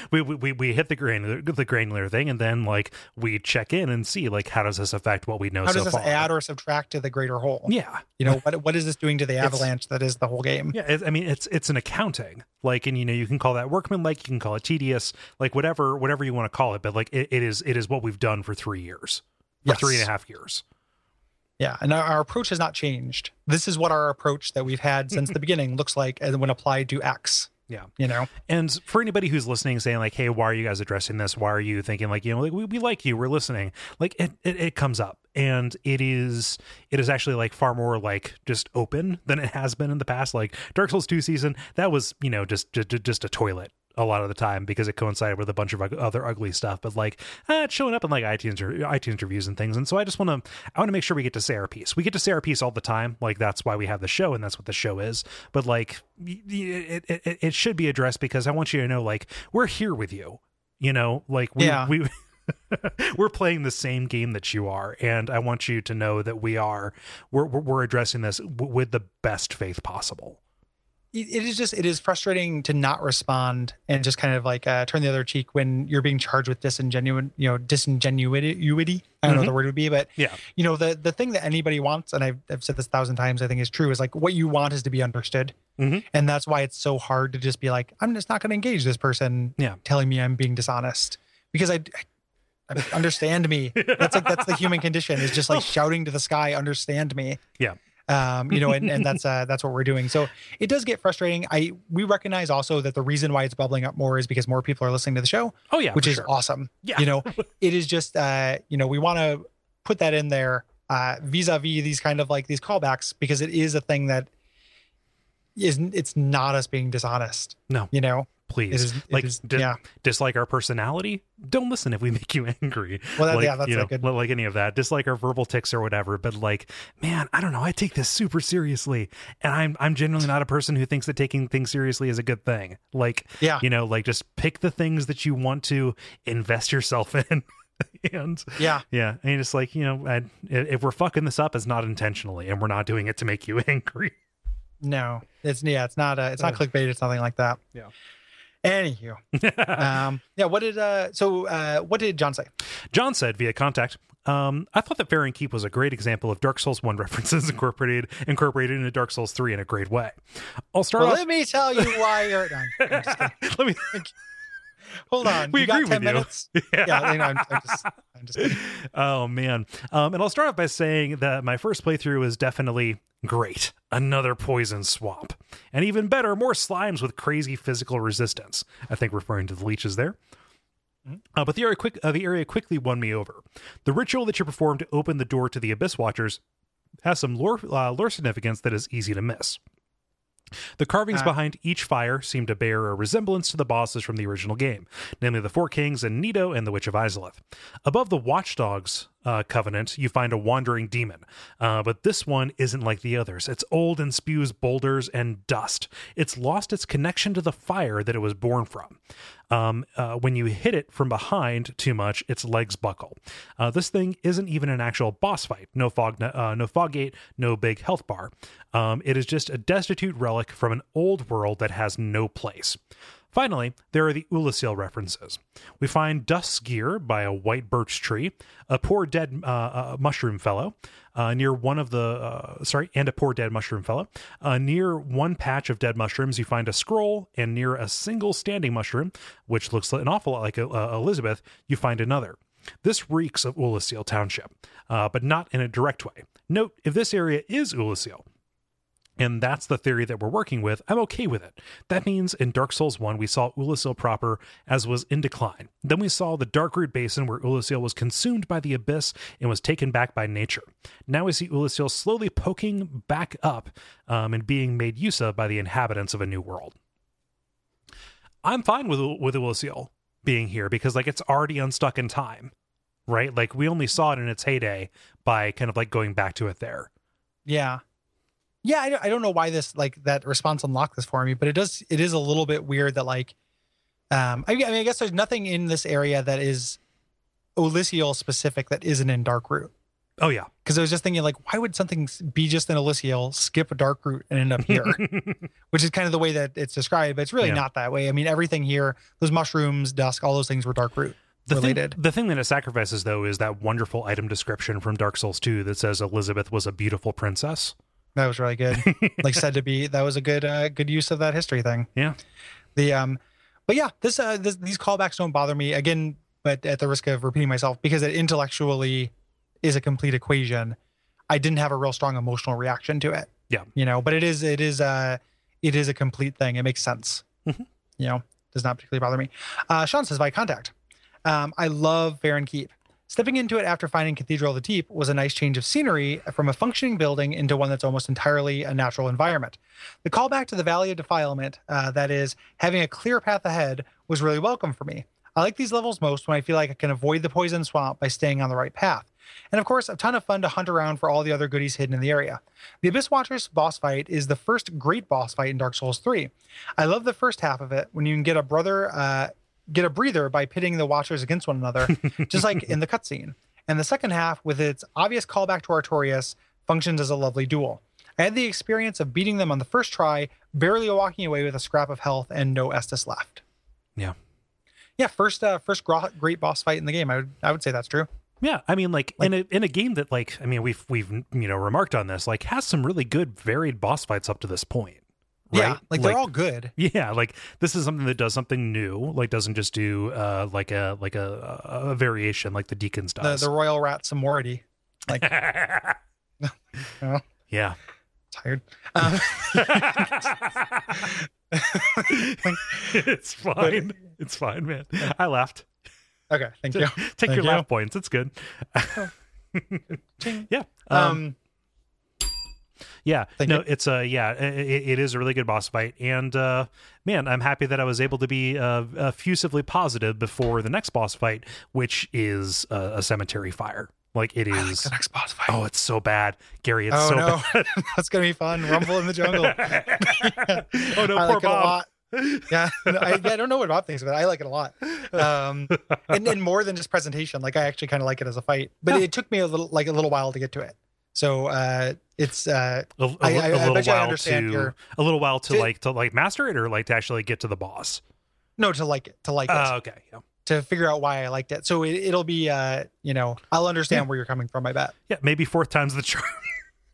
[LAUGHS] we, we we hit the granular the granular thing, and then like we check in and see like how does this affect what we know how so does this far. add or subtract to the greater whole yeah, you know what, what is this doing to the [LAUGHS] It's- avalanche that is the whole game yeah. It, I mean, it's it's an accounting. Like, and you know, you can call that workman like, you can call it tedious, like whatever whatever you want to call it. But like, it, it is it is what we've done for three years, for Yes. three and a half years. Yeah and our, our approach has not changed this is what our approach that we've had since the [LAUGHS] beginning looks like and when applied to x Yeah. you know And for anybody who's listening, saying like, "Hey, why are you guys addressing this? Why are you thinking like you know like we, we like you, we're listening?" Like it, it it comes up, and it is it is actually like far more like just open than it has been in the past. Like Dark Souls two season, that was you know just just, just a toilet a lot of the time because it coincided with a bunch of other ugly stuff. But like uh, it's showing up in like iTunes or iTunes reviews and things, and so I just want to I want to make sure we get to say our piece. We get to say our piece all the time. Like that's why we have the show, and that's what the show is. But like it it, it, should be addressed because I want you to know like we're here with you. You know, like we Yeah. we. [LAUGHS] we're playing the same game that you are and i want you to know that we are we're we're, we're addressing this w- with the best faith possible it is just it is frustrating to not respond and just kind of like uh, turn the other cheek when you're being charged with disingenuine you know disingenuity i don't know what the word would be but yeah you know the the thing that anybody wants and I've, I've said this a thousand times i think is true is like what you want is to be understood Mhm. and that's why it's so hard to just be like i'm just not going to engage this person Yeah. telling me i'm being dishonest because i, I I- understand me [LAUGHS] that's like that's the human condition is just like shouting to the sky understand me. Yeah. Um you know and, and that's [LAUGHS] uh that's what we're doing so it does get frustrating i we recognize also that the reason why it's bubbling up more is because more people are listening to the show oh yeah which is sure. awesome Yeah. you know [LAUGHS] it is just uh you know we want to put that in there uh vis-a-vis these kind of like these callbacks because it is a thing that isn't. it's not us being dishonest No. you know please. is- like, is- di- yeah. dislike our personality. Don't listen if we [LAUGHS] make you angry. Well, that- like, yeah, that's you know, good- li- like any of that. Dislike our verbal ticks or whatever. But like, man, I don't know. I take this super seriously, and I'm I'm genuinely not a person who thinks that taking things seriously is a good thing. Like, Yeah. you know, like just pick the things that you want to invest yourself [LAUGHS] in. and Yeah. yeah, and it's like you know, I, if we're fucking this up, it's not intentionally, and we're not doing it to make you [LAUGHS] angry. No, it's yeah, it's not. Uh, it's not clickbait. It's nothing like that. Yeah. Anywho, [LAUGHS] um, yeah. What did uh? So uh, what did John say? John said via contact, um, I thought that Farron Keep was a great example of Dark Souls 1 [LAUGHS] references incorporated incorporated into Dark Souls 3 in a great way. I'll start Well, off. let me tell you why you're done. [LAUGHS] Let me. Hold on. We you got ten with you. minutes. [LAUGHS] Yeah, I know, I'm, I'm just, I'm just. Oh man. Um, and I'll start off by saying that my first playthrough was definitely great. Another poison swamp, and even better, more slimes with crazy physical resistance. I think referring to the leeches there. Uh, but the area quick uh, the area quickly won me over. The ritual that you perform to open the door to the Abyss Watchers has some lore uh, lore significance that is easy to miss. The carvings Ah. behind each fire seem to bear a resemblance to the bosses from the original game, namely the Four Kings and Nito and the Witch of Izalith. Above the Watchdogs uh, covenant, you find a wandering demon, uh, but this one isn't like the others. It's old and spews boulders and dust. It's lost its connection to the fire that it was born from. Um, uh, when you hit it from behind too much, its legs buckle. Uh, this thing isn't even an actual boss fight. No fog, uh, no fog gate, no big health bar. Um, it is just a destitute relic from an old world that has no place. Finally, there are the Oolacile references. We find Dusk's gear by a white birch tree, a poor dead uh, uh, mushroom fellow uh, near one of the uh, sorry, and a poor dead mushroom fellow. Uh, near one patch of dead mushrooms, you find a scroll, and near a single standing mushroom, which looks an awful lot like uh, Elizabeth, you find another. This reeks of Oolacile Township, but not in a direct way. Note if this area is Oolacile, and that's the theory that we're working with, I'm okay with it. That means in Dark Souls 1, we saw Oolacile proper as was in decline. Then we saw the Darkroot Basin where Oolacile was consumed by the abyss and was taken back by nature. Now we see Oolacile slowly poking back up um, and being made use of by the inhabitants of a new world. I'm fine with with Oolacile being here because like it's already unstuck in time, right? Like we only saw it in its heyday by kind of like going back to it there. Yeah. Yeah, I don't, I don't know why this like that response unlocked this for me, but it does it is a little bit weird that like um I, mean- I mean I guess there's nothing in this area that is Oolacile specific that isn't in Darkroot. Oh yeah, Because I was just thinking like why would something be just an Oolacile, skip a dark Darkroot and end up here? [LAUGHS] Which is kind of the way that it's described, but it's really Yeah. not that way. I mean everything here, those mushrooms, dusk, all those things were Darkroot the thing, related. the thing that it sacrifices though is that wonderful item description from Dark Souls 2 that says Elizabeth was a beautiful princess. That was really good. [LAUGHS] like said to be that was a good uh, good use of that history thing. Yeah. The um but yeah, this uh this, these callbacks don't bother me again, but at the risk of repeating myself because it intellectually is a complete equation. I didn't have a real strong emotional reaction to it. Yeah. You know, but it is it is uh it is a complete thing. It makes sense. Mhm. You know, does not particularly bother me. Uh Sean says by contact. Um, I love and Keep. Stepping into it after finding Cathedral of the Deep was a nice change of scenery from a functioning building into one that's almost entirely a natural environment. The callback to the Valley of Defilement, uh, that is, having a clear path ahead, was really welcome for me. I like these levels most when I feel like I can avoid the poison swamp by staying on the right path. And of course, a ton of fun to hunt around for all the other goodies hidden in the area. The Abyss Watchers boss fight is the first great boss fight in Dark Souls 3. I love the first half of it when you can get a brother, uh, get a breather by pitting the Watchers against one another, [LAUGHS] just like in the cutscene. And the second half, with its obvious callback to Artorias, functions as a lovely duel. I had the experience of beating them on the first try, barely walking away with a scrap of health and no Estus left. Yeah. Yeah, first uh, first great boss fight in the game. I would I would say that's true. Yeah, I mean, like, in a in a game that, like, I mean, we've we've you know remarked on this, like, has some really good varied boss fights up to this point, right? Yeah, like they're all good. yeah, like this is something that does something new, like doesn't just do uh like a like a a variation like the Deacons The does. the Royal Rat Authority. Like [LAUGHS] [LAUGHS] oh, yeah, tired. Um, [LAUGHS] it's fine. It's fine, man. I laughed. okay, thank you. Take Thank your you. laugh points. It's good. Yeah. Um, Um, Yeah, no, it's a yeah, it, it is a really good boss fight, and uh, man, I'm happy that I was able to be uh, effusively positive before the next boss fight, which is uh, a cemetery fire. Like it I is. the next boss fight. Oh, it's so bad, Gary. It's Oh, so no. bad. [LAUGHS] That's gonna be fun. Rumble in the jungle. [LAUGHS] oh no, I poor like Bob. [LAUGHS] Yeah, I, I don't know what Bob thinks, but I like it a lot. Um, and then more than just presentation, like I actually kind of like it as a fight. But Yeah. it took me a little, like a little while to get to it. So uh, it's uh, A, a, I- a I- I little bet you I while understand to your- a little while to to- like to like master it, or like to actually get to the boss. no to like it, to like it, Oh, okay. Yeah. to figure out why I liked it. So it, it'll be, uh, you know, I'll understand where you're coming from. I bet. yeah, maybe fourth time's the charm. [LAUGHS]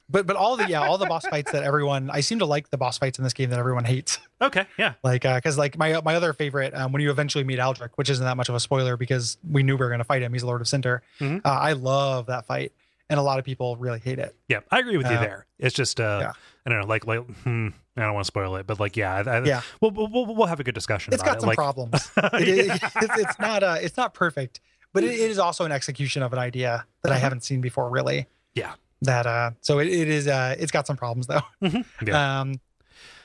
But but all the yeah all the boss fights that everyone I seem to like the boss fights in this game that everyone hates. [LAUGHS] okay, yeah, Like because like my my other favorite um, when you eventually meet Aldrich, which isn't that much of a spoiler because we knew we were going to fight him. He's Lord of Cinder. Mhm. Uh, I love that fight, and a lot of people really hate it. yeah. I agree with you Uh, there. It's just uh, yeah. I don't know, like like hmm, I don't want to spoil it, but like yeah, I, I, Yeah. We'll, we'll we'll have a good discussion. It's about got it. some like, problems. [LAUGHS] It, it- [LAUGHS] it's, it's not uh it's not perfect, but it, is also an execution of an idea that I Uh-huh. haven't seen before. Really. Yeah. That uh so it, it is uh it's got some problems though. Mhm. Yeah. Um,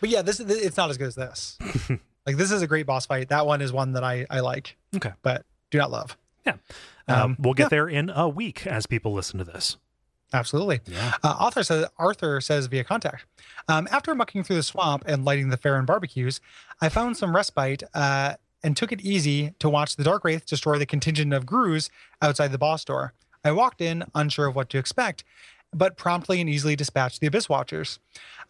but yeah, this is it's not as good as this. [LAUGHS] like this is a great boss fight. That one is one that I I like. Okay. but do not love. Yeah. Um, um, we'll get yeah, there in a week as people listen to this. absolutely. Yeah. Uh, author says Arthur says via contact. Um, after mucking through the swamp and lighting the Farron barbecues, I found some respite uh, and took it easy to watch the Dark Wraith destroy the contingent of Ghrus outside the boss door. I walked in, unsure of what to expect, but promptly and easily dispatched the Abyss Watchers.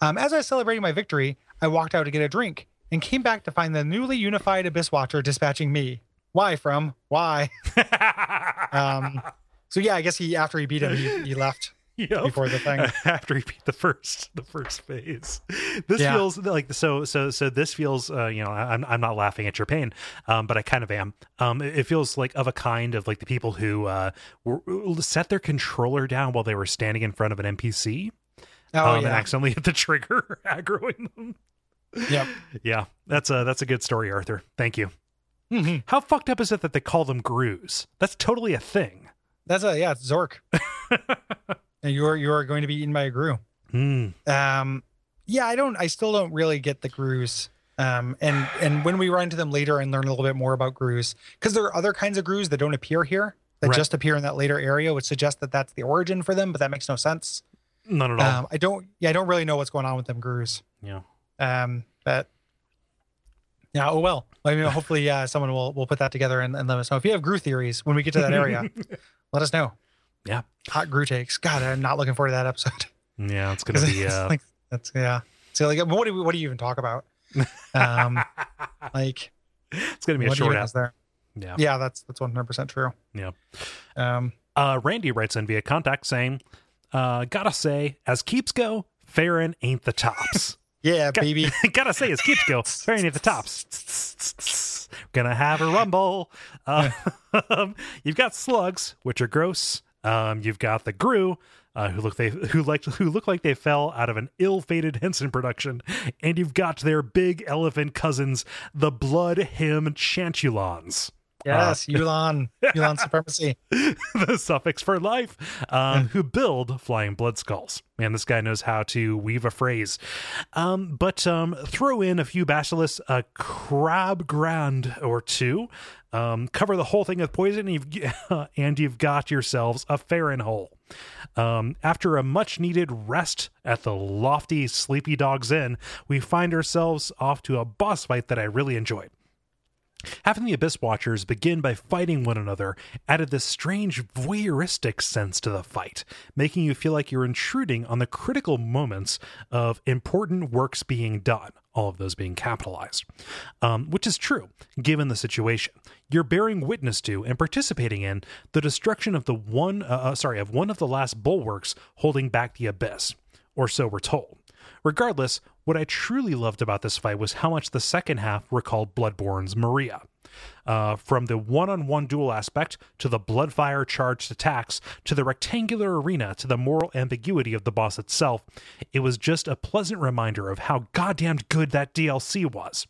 Um, as I was celebrating my victory, I walked out to get a drink and came back to find the newly unified Abyss Watcher dispatching me. Why from? Why? [LAUGHS] Um, so yeah, I guess he after he beat him, he, he left. Yep. before the thing. [LAUGHS] after he beat the first the first phase this Yeah. feels like so so so this feels uh you know i'm, I'm not laughing at your pain um but i kind of am um it it feels like of a kind of like the people who uh were, set their controller down while they were standing in front of an npc Oh um, and accidentally hit the trigger [LAUGHS] aggroing them Yep. yeah that's a that's a good story arthur thank you hmm how fucked up is it that they call them grooves that's totally a thing That's a yeah, it's Zork. [LAUGHS] and you're you're going to be eaten by a Gru. Hmm. Um, yeah, I don't. I still don't really get the Ghrus. Um, and and when we run into them later and learn a little bit more about Ghrus, because there are other kinds of Ghrus that don't appear here, that Right. just appear in that later area, which suggests that that's the origin for them, but that makes no sense. not at all Um, I don't. Yeah, I don't really know what's going on with them Ghrus. yeah Um, but yeah, oh well. I mean, hopefully, uh, someone will will put that together and, and let us know if you have Ghru theories when we get to that area. [LAUGHS] let us know. Yeah. hot Ghru takes. God, I'm not looking forward to that episode. yeah it's gonna [LAUGHS] be uh like that's yeah. So like, what do we, what do you even talk about? Um, [LAUGHS] like it's gonna be a short is there? yeah Yeah, that's that's 100 percent true. Yeah. Um, Uh, Randy writes in via contact saying, uh, "Gotta say, as keeps go, Farron ain't the tops. Yeah, Got- baby. [LAUGHS] Gotta say, keeps go, Farron ain't the tops. [LAUGHS] Gonna have a rumble. Uh, [LAUGHS] you've got slugs, which are gross. Um, you've got the Ghru, uh, who look they who like who look like they fell out of an ill-fated Henson production, and you've got their big elephant cousins, the Blood Hymn Chantulons." Yes, Yulan, Yulan [LAUGHS] supremacy. the suffix for life, um, who build flying blood skulls. Man, this guy knows how to weave a phrase. Um, but um, throw in a few basilisks, a crab grand or two, um, cover the whole thing with poison, and you've, [LAUGHS] and you've got yourselves a Farron hole. Um, after a much needed rest at the lofty Sleepy Dogs Inn, we find ourselves off to a boss fight that I really enjoyed. Having the Abyss Watchers begin by fighting one another added this strange voyeuristic sense to the fight, making you feel like you're intruding on the critical moments of important works being done, all of those being capitalized. Um, which is true, given the situation. You're bearing witness to and participating in the destruction of the one, uh, uh, sorry, of one of the last bulwarks holding back the Abyss, or so we're told. Regardless, what I truly loved about this fight was how much the second half recalled Bloodborne's Maria. Uh, from the one on one duel aspect to the bloodfire charged attacks to the rectangular arena to the moral ambiguity of the boss itself, it was just a pleasant reminder of how goddamn good that DLC was,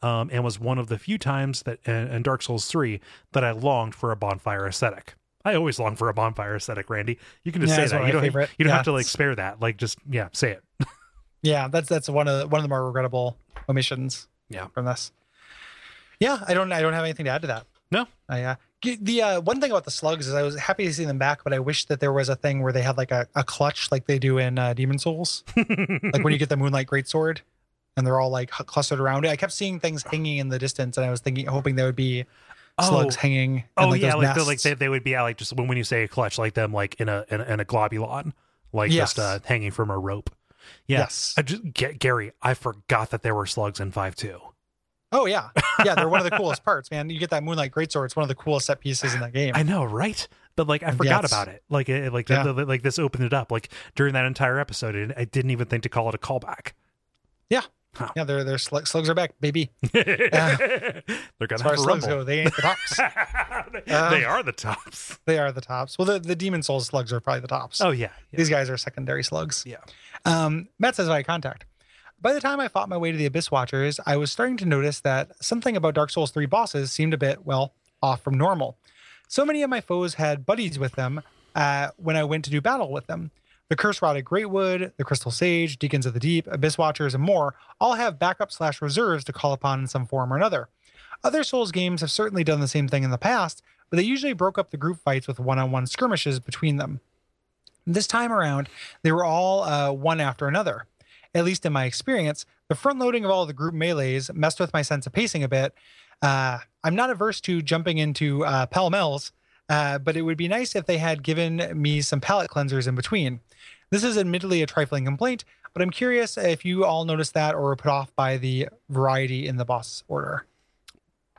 um, and was one of the few times that in Dark Souls 3 that I longed for a bonfire ascetic. I always long for a bonfire ascetic, Randy. You can just Yeah, say that. You don't, you don't Yeah, have to like spare that. Like just yeah, say it. [LAUGHS] Yeah, that's that's one of the, one of the more regrettable omissions. Yeah. from this. Yeah, I don't I don't have anything to add to that. No. I uh, the uh, one thing about the slugs is I was happy to see them back, but I wish that there was a thing where they had like a, a clutch like they do in uh, Demon's Souls, [LAUGHS] like when you get the Moonlight Greatsword, and they're all like clustered around it. I kept seeing things hanging in the distance, and I was thinking, hoping there would be slugs Oh. hanging. in, Oh like, yeah, those like the, like they, they would be yeah, like just when when you say a clutch, like them like in a in a, in a globulon, like just uh, hanging from a rope. Yeah, Yes. I just, Ga- Gary, I forgot that there were slugs in five two. Oh yeah, yeah. They're one of the coolest parts, man. You get that Moonlight Greatsword. It's one of the coolest set pieces in that game. I know, right? But like I forgot Yes. about it. Like it, like Yeah. the, the- like this opened it up. Like during that entire episode, and I didn't even think to call it a callback. Yeah, Yeah, they're they're slug, slugs are back, baby. [LAUGHS] They're gonna As far have as a slugs rumble. go, they ain't the tops. they [LAUGHS] Um, they are the tops. they are the tops. Well, the, the Demon's Souls slugs are probably the tops. Oh yeah, yeah. These guys are secondary slugs. Yeah. Um, Matt says via contact. By the time I fought my way to the Abyss Watchers, I was starting to notice that something about Dark Souls 3 bosses seemed a bit, well, off from normal. So many of my foes had buddies with them uh, when I went to do battle with them. The Curse Rotted Greatwood, the Crystal Sage, Deacons of the Deep, Abyss Watchers, and more all have backup slash reserves to call upon in some form or another. Other Souls games have certainly done the same thing in the past, but they usually broke up the group fights with one on one skirmishes between them. This time around, they were all uh, one after another. At least in my experience, the front loading of all the group melees messed with my sense of pacing a bit. Uh, I'm not averse to jumping into uh, pell mells, uh, but it would be nice if they had given me some palate cleansers in between. This is admittedly a trifling complaint, but I'm curious if you all noticed that or were put off by the variety in the boss order.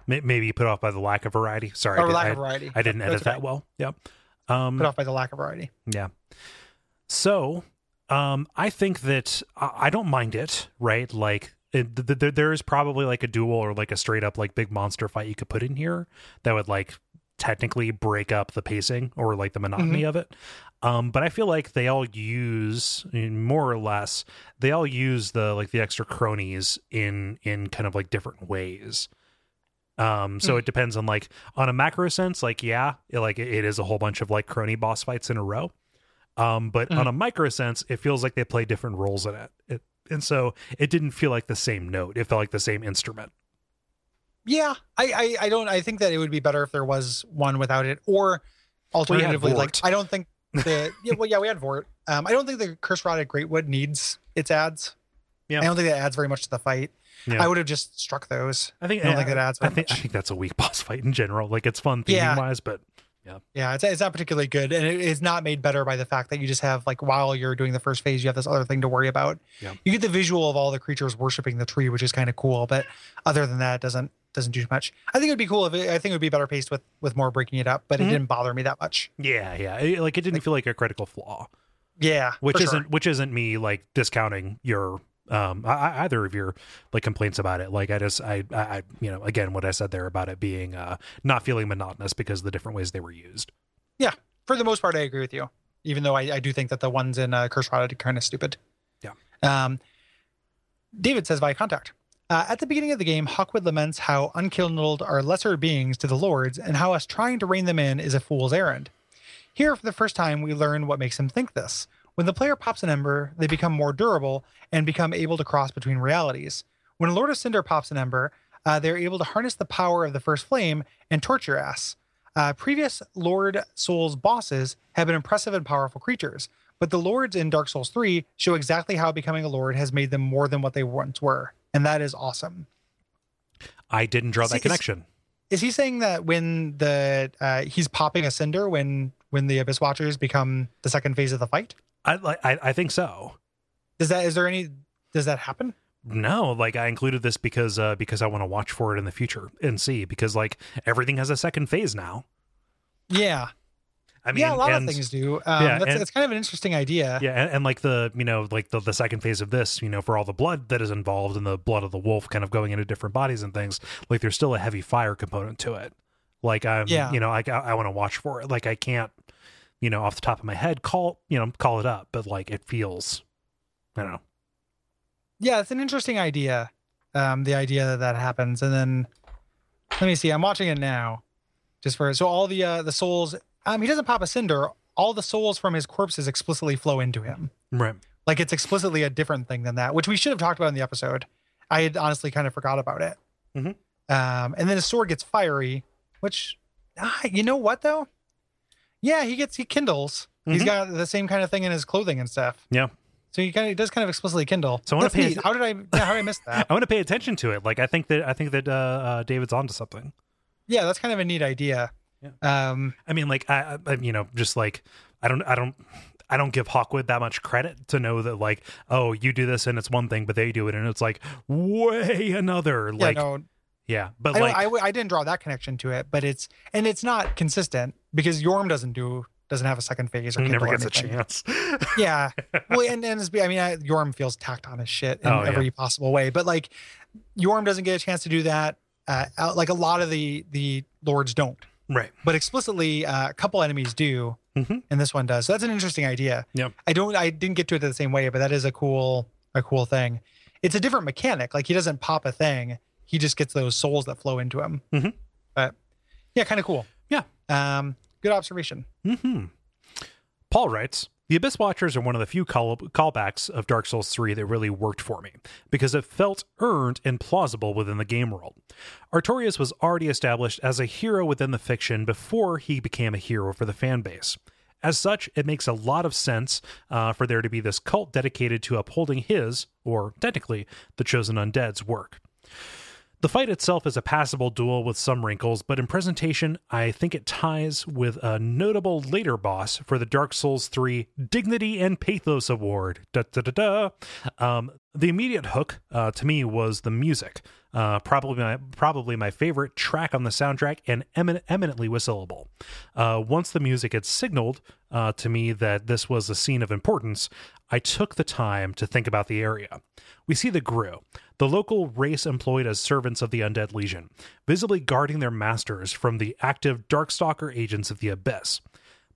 Maybe put off by the lack of variety. Sorry, I, or did, lack I, of variety. I didn't edit that well. Yep. Um, Put off by the lack of variety. Yeah. So, um, I think that I, don't mind it, right? Like, it, th- th- there is probably like a duel or like a straight up like big monster fight you could put in here that would like technically break up the pacing or like the monotony of it. Um, but I feel like they all use more or less they all use the like the extra cronies in in kind of like different ways. Um, so Mm. it depends on like on a macro sense, like yeah, it, like it is a whole bunch of like crony boss fights in a row. Um, but Mm. on a micro sense, it feels like they play different roles in it. it. And so it didn't feel like the same note. It felt like the same instrument. Yeah, I, I, I don't. I think that it would be better if there was one without it, or alternatively, like I don't think [LAUGHS] the yeah, well, yeah, we had Vordt. Um, I don't think the Curse Rotted Greatwood needs its ads. Yeah. I don't think that adds very much to the fight. Yeah. I would have just struck those. I think I don't think that adds I very think I think that's a weak [LAUGHS] boss fight in general. Like it's fun theming Yeah. wise, but Yeah, yeah, it's, it's not particularly good, and it, it's not made better by the fact that you just have like while you're doing the first phase, you have this other thing to worry about. Yeah. You get the visual of all the creatures worshiping the tree, which is kind of cool, but other than that, it doesn't doesn't do much. I think it'd be cool if it, I think it would be better paced with with more breaking it up, but Mhm. it didn't bother me that much. yeah, yeah. It- like it didn't feel like a critical flaw. Yeah, which isn't sure. which isn't me like discounting your um I, I- either of your like complaints about it like i just I, I i you know again what i said there about it being uh not feeling monotonous because of the different ways they were used yeah for the most part, I agree with you. Even though I, I do think that the ones in uh, Curse are kind of stupid. Yeah. Um, David says via contact. Uh, at the beginning of the game, Hawkwood laments how unkindled are lesser beings to the lords, and how us trying to rein them in is a fool's errand. Here, for the first time, we learn what makes him think this. When the player pops an ember, they become more durable and become able to cross between realities. When a Lord of Cinder pops an ember, uh, they're able to harness the power of the first flame and torch your ass. Uh, previous Lord Souls bosses have been impressive and powerful creatures, but the lords in Dark Souls 3 show exactly how becoming a lord has made them more than what they once were, and that is awesome. i didn't draw See, that it's- connection Is he saying that when the uh, he's popping a cinder when when the Abyss Watchers become the second phase of the fight? I like i, I think so Does that is there any does that happen? no like i included this because uh because i want to watch for it in the future and see because like everything has a second phase now Yeah, i mean yeah, a lot and- of things do. Um, yeah, that's and- it's kind of an interesting idea. Yeah, and, and like the you know like the the second phase of this, you know, for all the blood that is involved and the blood of the wolf kind of going into different bodies and things, like there's still a heavy fire component to it. Like I'm, Yeah. you know, I I, want to watch for it. Like I can't, you know, off the top of my head call you know call it up, but like it feels, I don't know. yeah, it's an interesting idea. Um, the idea that that happens, and then let me see. I'm watching it now, just for so all the uh, the souls Um, he doesn't pop a cinder. All the souls from his corpses explicitly flow into him. Right. Like it's explicitly a different thing than that, which we should have talked about in the episode. I had honestly kind of forgot about it. Mhm. Um, and then his sword gets fiery, which, ah, you know what though? Yeah, he gets he kindles. He's Mhm. got the same kind of thing in his clothing and stuff. Yeah. So he kind of he does kind of explicitly kindle. So I wanna pay neat. att- How did I? Yeah, how did I miss that? [LAUGHS] I want to pay attention to it. Like I think that I think that uh, uh David's onto something. yeah, that's kind of a neat idea. Um, I mean, like I, I, you know, just like I don't, I don't, I don't give Hawkwood that much credit to know that, like, oh, you do this and it's one thing, but they do it and it's like way another. yeah, Like, no, yeah, but I, like, don't, I, w- I didn't draw that connection to it, but it's and it's not consistent because Yorm doesn't do doesn't have a second phase or he never kindle or gets a chance. [LAUGHS] Yeah, well, [LAUGHS] and and it's, I mean, I, Yorm feels tacked on his shit in Oh, yeah. every possible way, but like Yorm doesn't get a chance to do that. Uh, like a lot of the the lords don't, right. but explicitly uh, a couple enemies do, Mhm. and this one does. So that's an interesting idea. Yeah. I don't, I didn't get to it the same way, but that is a cool a cool thing. It's a different mechanic. Like he doesn't pop a thing; he just gets those souls that flow into him. Mhm. But yeah, kind of cool. Um, good observation. Hmm. Paul writes. The Abyss Watchers are one of the few call- callbacks of Dark Souls 3 that really worked for me, because it felt earned and plausible within the game world. Artorias was already established as a hero within the fiction before he became a hero for the fan base. As such, it makes a lot of sense uh, for there to be this cult dedicated to upholding his, or technically, the Chosen Undead's work. The fight itself is a passable duel with some wrinkles, but in presentation, I think it ties with a notable later boss for the Dark Souls 3 Dignity and Pathos Award. Da, da, da. Um, the immediate hook uh, to me was the music. Uh, probably my probably my favorite track on the soundtrack and emin- eminently whistleable. Uh, once the music had signaled uh, to me that this was a scene of importance, I took the time to think about the area. We see the Ghru, the local race employed as servants of the Undead Legion, visibly guarding their masters from the active Darkstalker agents of the Abyss.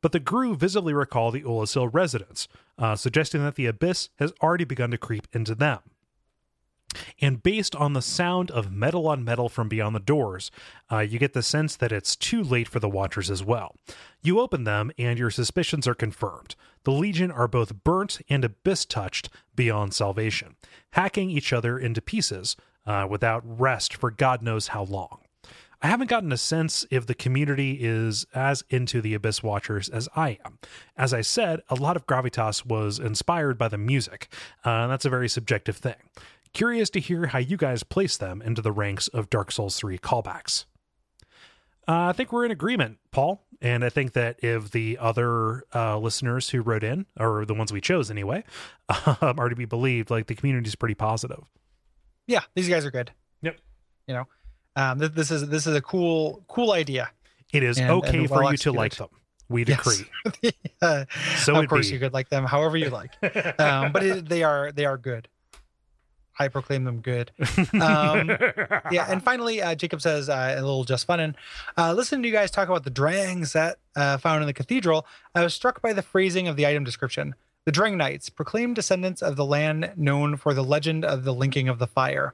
But the Ghru visibly recall the Oolacile residents, uh, suggesting that the Abyss has already begun to creep into them. And based on the sound of metal on metal from beyond the doors, uh, you get the sense that it's too late for the Watchers as well. You open them, and your suspicions are confirmed. The Legion are both burnt and abyss touched beyond salvation, hacking each other into pieces uh, without rest for God knows how long. I haven't gotten a sense if the community is as into the Abyss Watchers as I am. As I said, a lot of gravitas was inspired by the music, uh, and that's a very subjective thing. Curious to hear how you guys place them into the ranks of Dark Souls 3 callbacks. Uh, I think we're in agreement, Paul. And I think that if the other uh, listeners who wrote in, or the ones we chose anyway, [LAUGHS] um, are to be believed, like the community is pretty positive. Yeah, these guys are good. Yep. You know, um, th- this is this is a cool cool idea. It is And- okay and for you to like them. We Yes. decree. [LAUGHS] Uh, So of course, be. you could like them however you like, [LAUGHS] um, but it, they are they are good. I proclaim them good. Um, [LAUGHS] yeah, and finally, uh, Jacob says uh, a little just funnin. Uh, listening to you guys talk about the drangs that uh, found in the cathedral, I was struck by the phrasing of the item description. The Drang Knights, proclaimed descendants of the land known for the legend of the linking of the fire.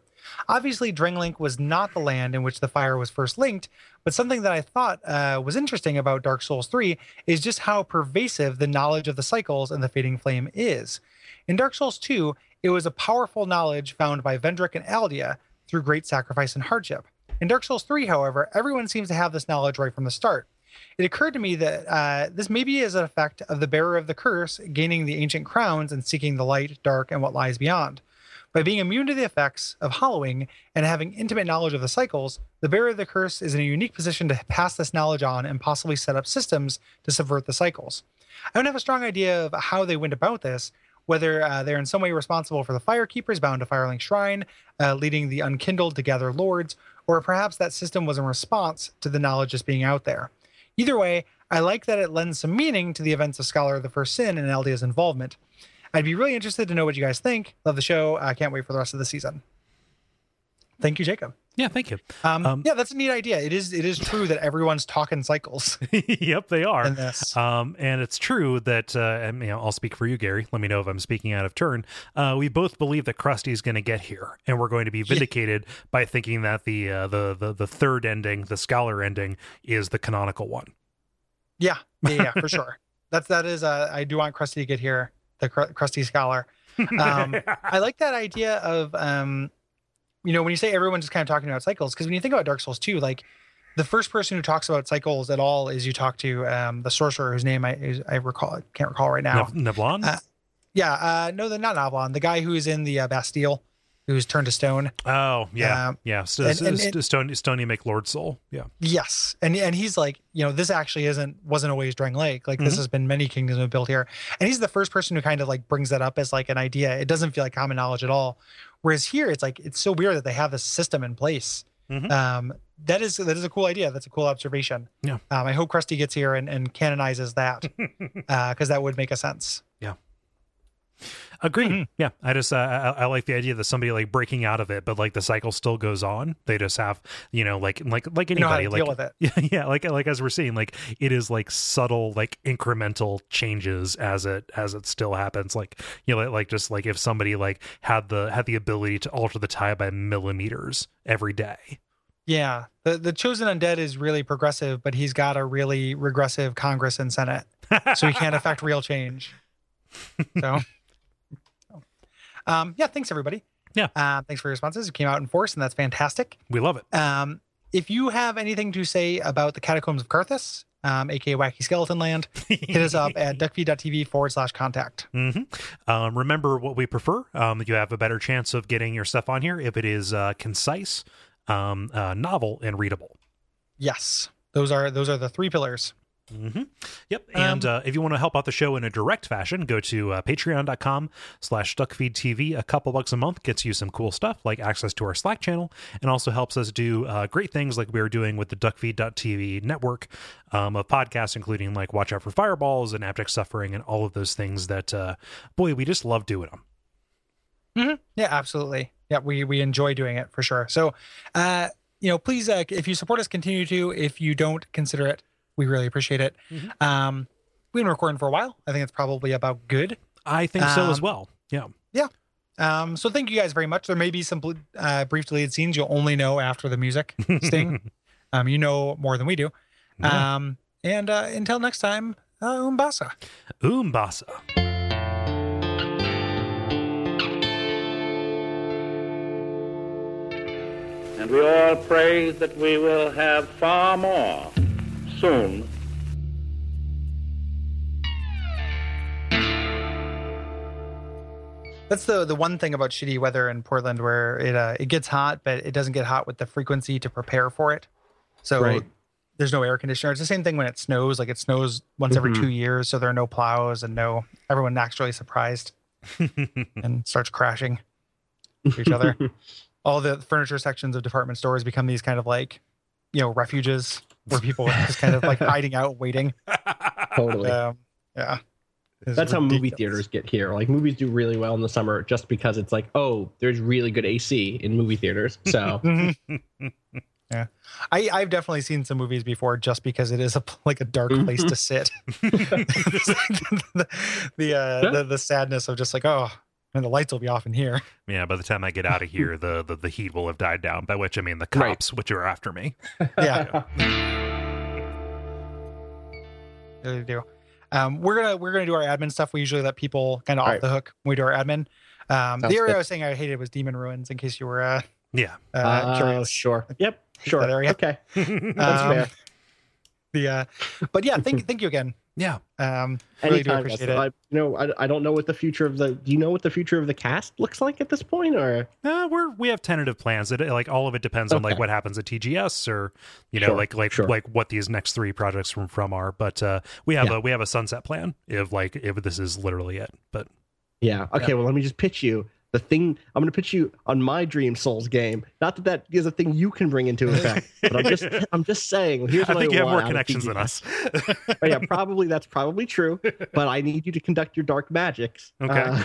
Obviously, Drangleic was not the land in which the fire was first linked, but something that I thought uh, was interesting about Dark Souls 3 is just how pervasive the knowledge of the cycles and the fading flame is. In Dark Souls 2, it was a powerful knowledge found by Vendrick and Aldia through great sacrifice and hardship. In Dark Souls 3, however, everyone seems to have this knowledge right from the start. It occurred to me that uh, this maybe is an effect of the bearer of the curse gaining the ancient crowns and seeking the light, dark, and what lies beyond. By being immune to the effects of hollowing and having intimate knowledge of the cycles, the bearer of the curse is in a unique position to pass this knowledge on and possibly set up systems to subvert the cycles. I don't have a strong idea of how they went about this, whether uh, they're in some way responsible for the firekeepers bound to Firelink Shrine, uh, leading the unkindled to gather lords, or perhaps that system was in response to the knowledge just being out there. Either way, I like that it lends some meaning to the events of Scholar of the First Sin and Aldia's involvement. I'd be really interested to know what you guys think. Love the show. I can't wait for the rest of the season. Thank you, Jacob. yeah, thank you. Um, Um, yeah, that's a neat idea. It is. It is true that everyone's talking cycles [LAUGHS] yep, they are. Um, and it's true that, uh, and you know, I'll speak for you, Gary. Let me know if I'm speaking out of turn. Uh, we both believe that Krusty is going to get here, and we're going to be vindicated by thinking that the, uh, the the the third ending, the scholar ending, is the canonical one. Yeah, yeah, yeah for [LAUGHS] sure. That's that is. Uh, I do want Krusty to get here, the cr- Krusty Scholar. Um, [LAUGHS] I like that idea of, um, you know, when you say everyone's just kind of talking about cycles, because when you think about Dark Souls 2, like the first person who talks about cycles at all is you talk to um, the sorcerer whose name I is, I recall can't recall right now. Ne- Nevlon? Uh, yeah, uh, no, the not Navlaan, the guy who is in the uh, Bastille, who's turned to stone. oh, yeah. um, yeah. St- and- and- and- Stony, Stony McLord Soul. Yeah. Yes, and and he's like, you know, this actually isn't wasn't always Drangleic. Like this Mhm. has been many kingdoms have built here, and he's the first person who kind of like brings that up as like an idea. It doesn't feel like common knowledge at all. Whereas here, it's like it's so weird that they have this system in place. Mhm. Um, that is that is a cool idea. That's a cool observation. Yeah. Um, I hope Krusty gets here and, and canonizes that [LAUGHS] because that would make a sense. Agreed. Mhm. Yeah, I just uh, I, I like the idea that somebody like breaking out of it, but like the cycle still goes on. They just have you know like like like You know how anybody deal like with it. [LAUGHS] yeah yeah like like as we're seeing like it is like subtle like incremental changes as it as it still happens. Like you know like, like just like if somebody like had the had the ability to alter the tie by millimeters every day. Yeah, the the chosen undead is really progressive, but he's got a really regressive Congress and Senate, so he can't [LAUGHS] affect real change. So, um, yeah, thanks everybody. Yeah. uh, thanks for your responses. You came out in force, and that's fantastic. we love it. Um, if you have anything to say about the catacombs of Carthus, um, aka Wacky Skeleton Land, hit us up [LAUGHS] at duckfeed.tv forward slash contact. hmm Um, remember what we prefer. Um, you have a better chance of getting your stuff on here if it is uh, concise, um, uh, novel, and readable. Yes, those are those are the three pillars. Hmm Yep. And Um, uh, if you want to help out the show in a direct fashion, go to uh, patreon.com slash duckfeedtv. A couple bucks a month gets you some cool stuff like access to our Slack channel and also helps us do uh, great things like we are doing with the duckfeed.tv network um, of podcasts, including like Watch Out for Fireballs and Abject Suffering and all of those things that, uh, boy, we just love doing them. Yeah, absolutely. Yeah, we we enjoy doing it for sure. So, uh, you know, please, uh, if you support us, continue to. If you don't, consider it. We really appreciate it. Mhm. Um, we've been recording for a while. I think it's probably about good. I think so as Um, well. Yeah. Yeah. Um, so thank you guys very much. There may be some uh, brief deleted scenes you'll only know after the music [LAUGHS] sting. um, you know more than we do. Yeah. Um, and uh, until next time, uh, Umbasa. Umbasa. And we all pray that we will have far more soon That's the the one thing about shitty weather in Portland, where it uh, it gets hot, but it doesn't get hot with the frequency to prepare for it. So Right. there's no air conditioner. It's the same thing when it snows. Like it snows once every Mhm. two years, so there are no plows and no. Everyone naturally surprised [LAUGHS] and starts crashing to each other. [LAUGHS] All the furniture sections of department stores become these kind of like, you know, refuges where people are just kind of like [LAUGHS] hiding out, waiting. totally. Um, yeah, It's That's how movie theaters get here. Like movies do really well in the summer just because it's like, oh, there's really good AC in movie theaters. So [LAUGHS] yeah, I I've definitely seen some movies before just because it is a like a dark place to sit. [LAUGHS] the the, uh, the the sadness of just like oh, and the lights will be off in here. yeah, by the time I get out of here, the, the, the heat will have died down, by which I mean the Right. cops, which are after me. Yeah, really do. Um, we're gonna we're gonna do our admin stuff. We usually let people kind of off Alright. the hook when we do our admin. Um, the area good. I was saying I hated was Demon Ruins. In case you were uh, Yeah. uh, uh, curious. sure. Yep. Sure. that area. Okay. [LAUGHS] [LAUGHS] That's Um, fair. The uh, but yeah, thank thank you again. Yeah. Um, really do appreciate yes. it. I, you know, I, I don't know what the future of the. Do you know what the future of the cast looks like at this point, or Uh, we're we have tentative plans. It like all of it depends on like what happens at TGS or you know Sure, like like sure. like what these next three projects from from are. But uh, we have Yeah. a we have a sunset plan if like if this is literally it. But Yeah. Okay. Well, let me just pitch you the thing. I'm going to pitch you on my Dream Souls game. Not that that is a thing you can bring into effect, but I'm just [LAUGHS] I'm just saying. Here's I what think you have more connections than us. [LAUGHS] Yeah, [LAUGHS] probably that's probably true. But I need you to conduct your dark magics. Okay.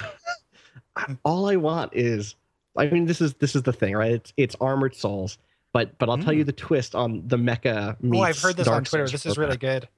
Uh, all I want is, I mean, this is this is the thing, right? It's it's armored souls. But but I'll tell you the twist on the mecha. Oh, I've heard this Dark on Twitter. This is really good.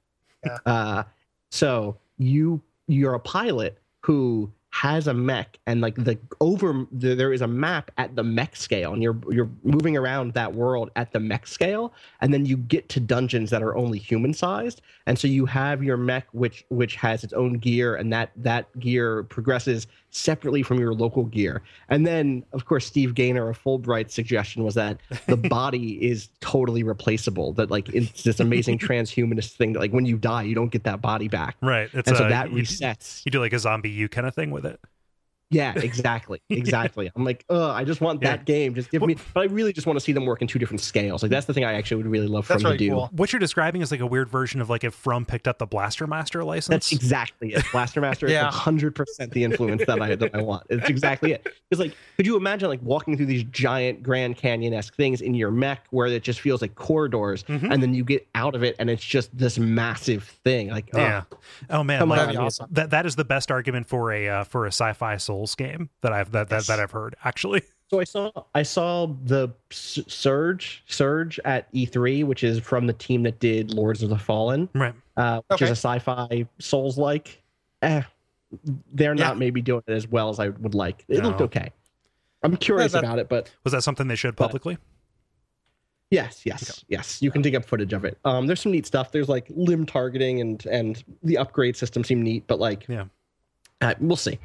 Uh, so you you're a pilot who has a mech and like the over the, there is a map at the mech scale and you're you're moving around that world at the mech scale and then you get to dungeons that are only human sized. And so you have your mech which which has its own gear and that that gear progresses separately from your local gear and then of course steve gaynor of Fullbright suggestion was that the [LAUGHS] body is totally replaceable that like it's this amazing [LAUGHS] transhumanist thing that like when you die you don't get that body back Right. It's and so uh, that you, resets you do like a zombie you kind of thing with it. Yeah, exactly, [LAUGHS] exactly. I'm like, oh, I just want that game. Just give me. But I really just want to see them work in two different scales. Like that's the thing I actually would really love for That's them really to do. cool. What you're describing is like a weird version of like if From picked up the Blaster Master license. That's exactly it. Blaster Master [LAUGHS] Yeah. is 100 percent the influence that I that I want. It's exactly it. [LAUGHS] Because like, could you imagine like walking through these giant Grand Canyon esque things in your mech where it just feels like corridors, Mhm. and then you get out of it and it's just this massive thing. Like, oh, yeah. Oh man, like, That'd awesome. that that is the best argument for a uh, for a sci-fi Souls game that I've that that, Yes. that I've heard actually. [LAUGHS] So I saw I saw the S- Surge Surge at E3, which is from the team that did Lords of the Fallen. Right. uh, which Okay. is a sci-fi Souls like. Eh, they're Yeah. not maybe doing it as well as I would like. It No. looked okay. I'm curious that- about it, but Was that something they showed But- publicly? yes, yes, yes. You can dig up footage of it. Um, there's some neat stuff. There's like limb targeting and and the upgrade system seem neat, but like, Yeah. uh, we'll see.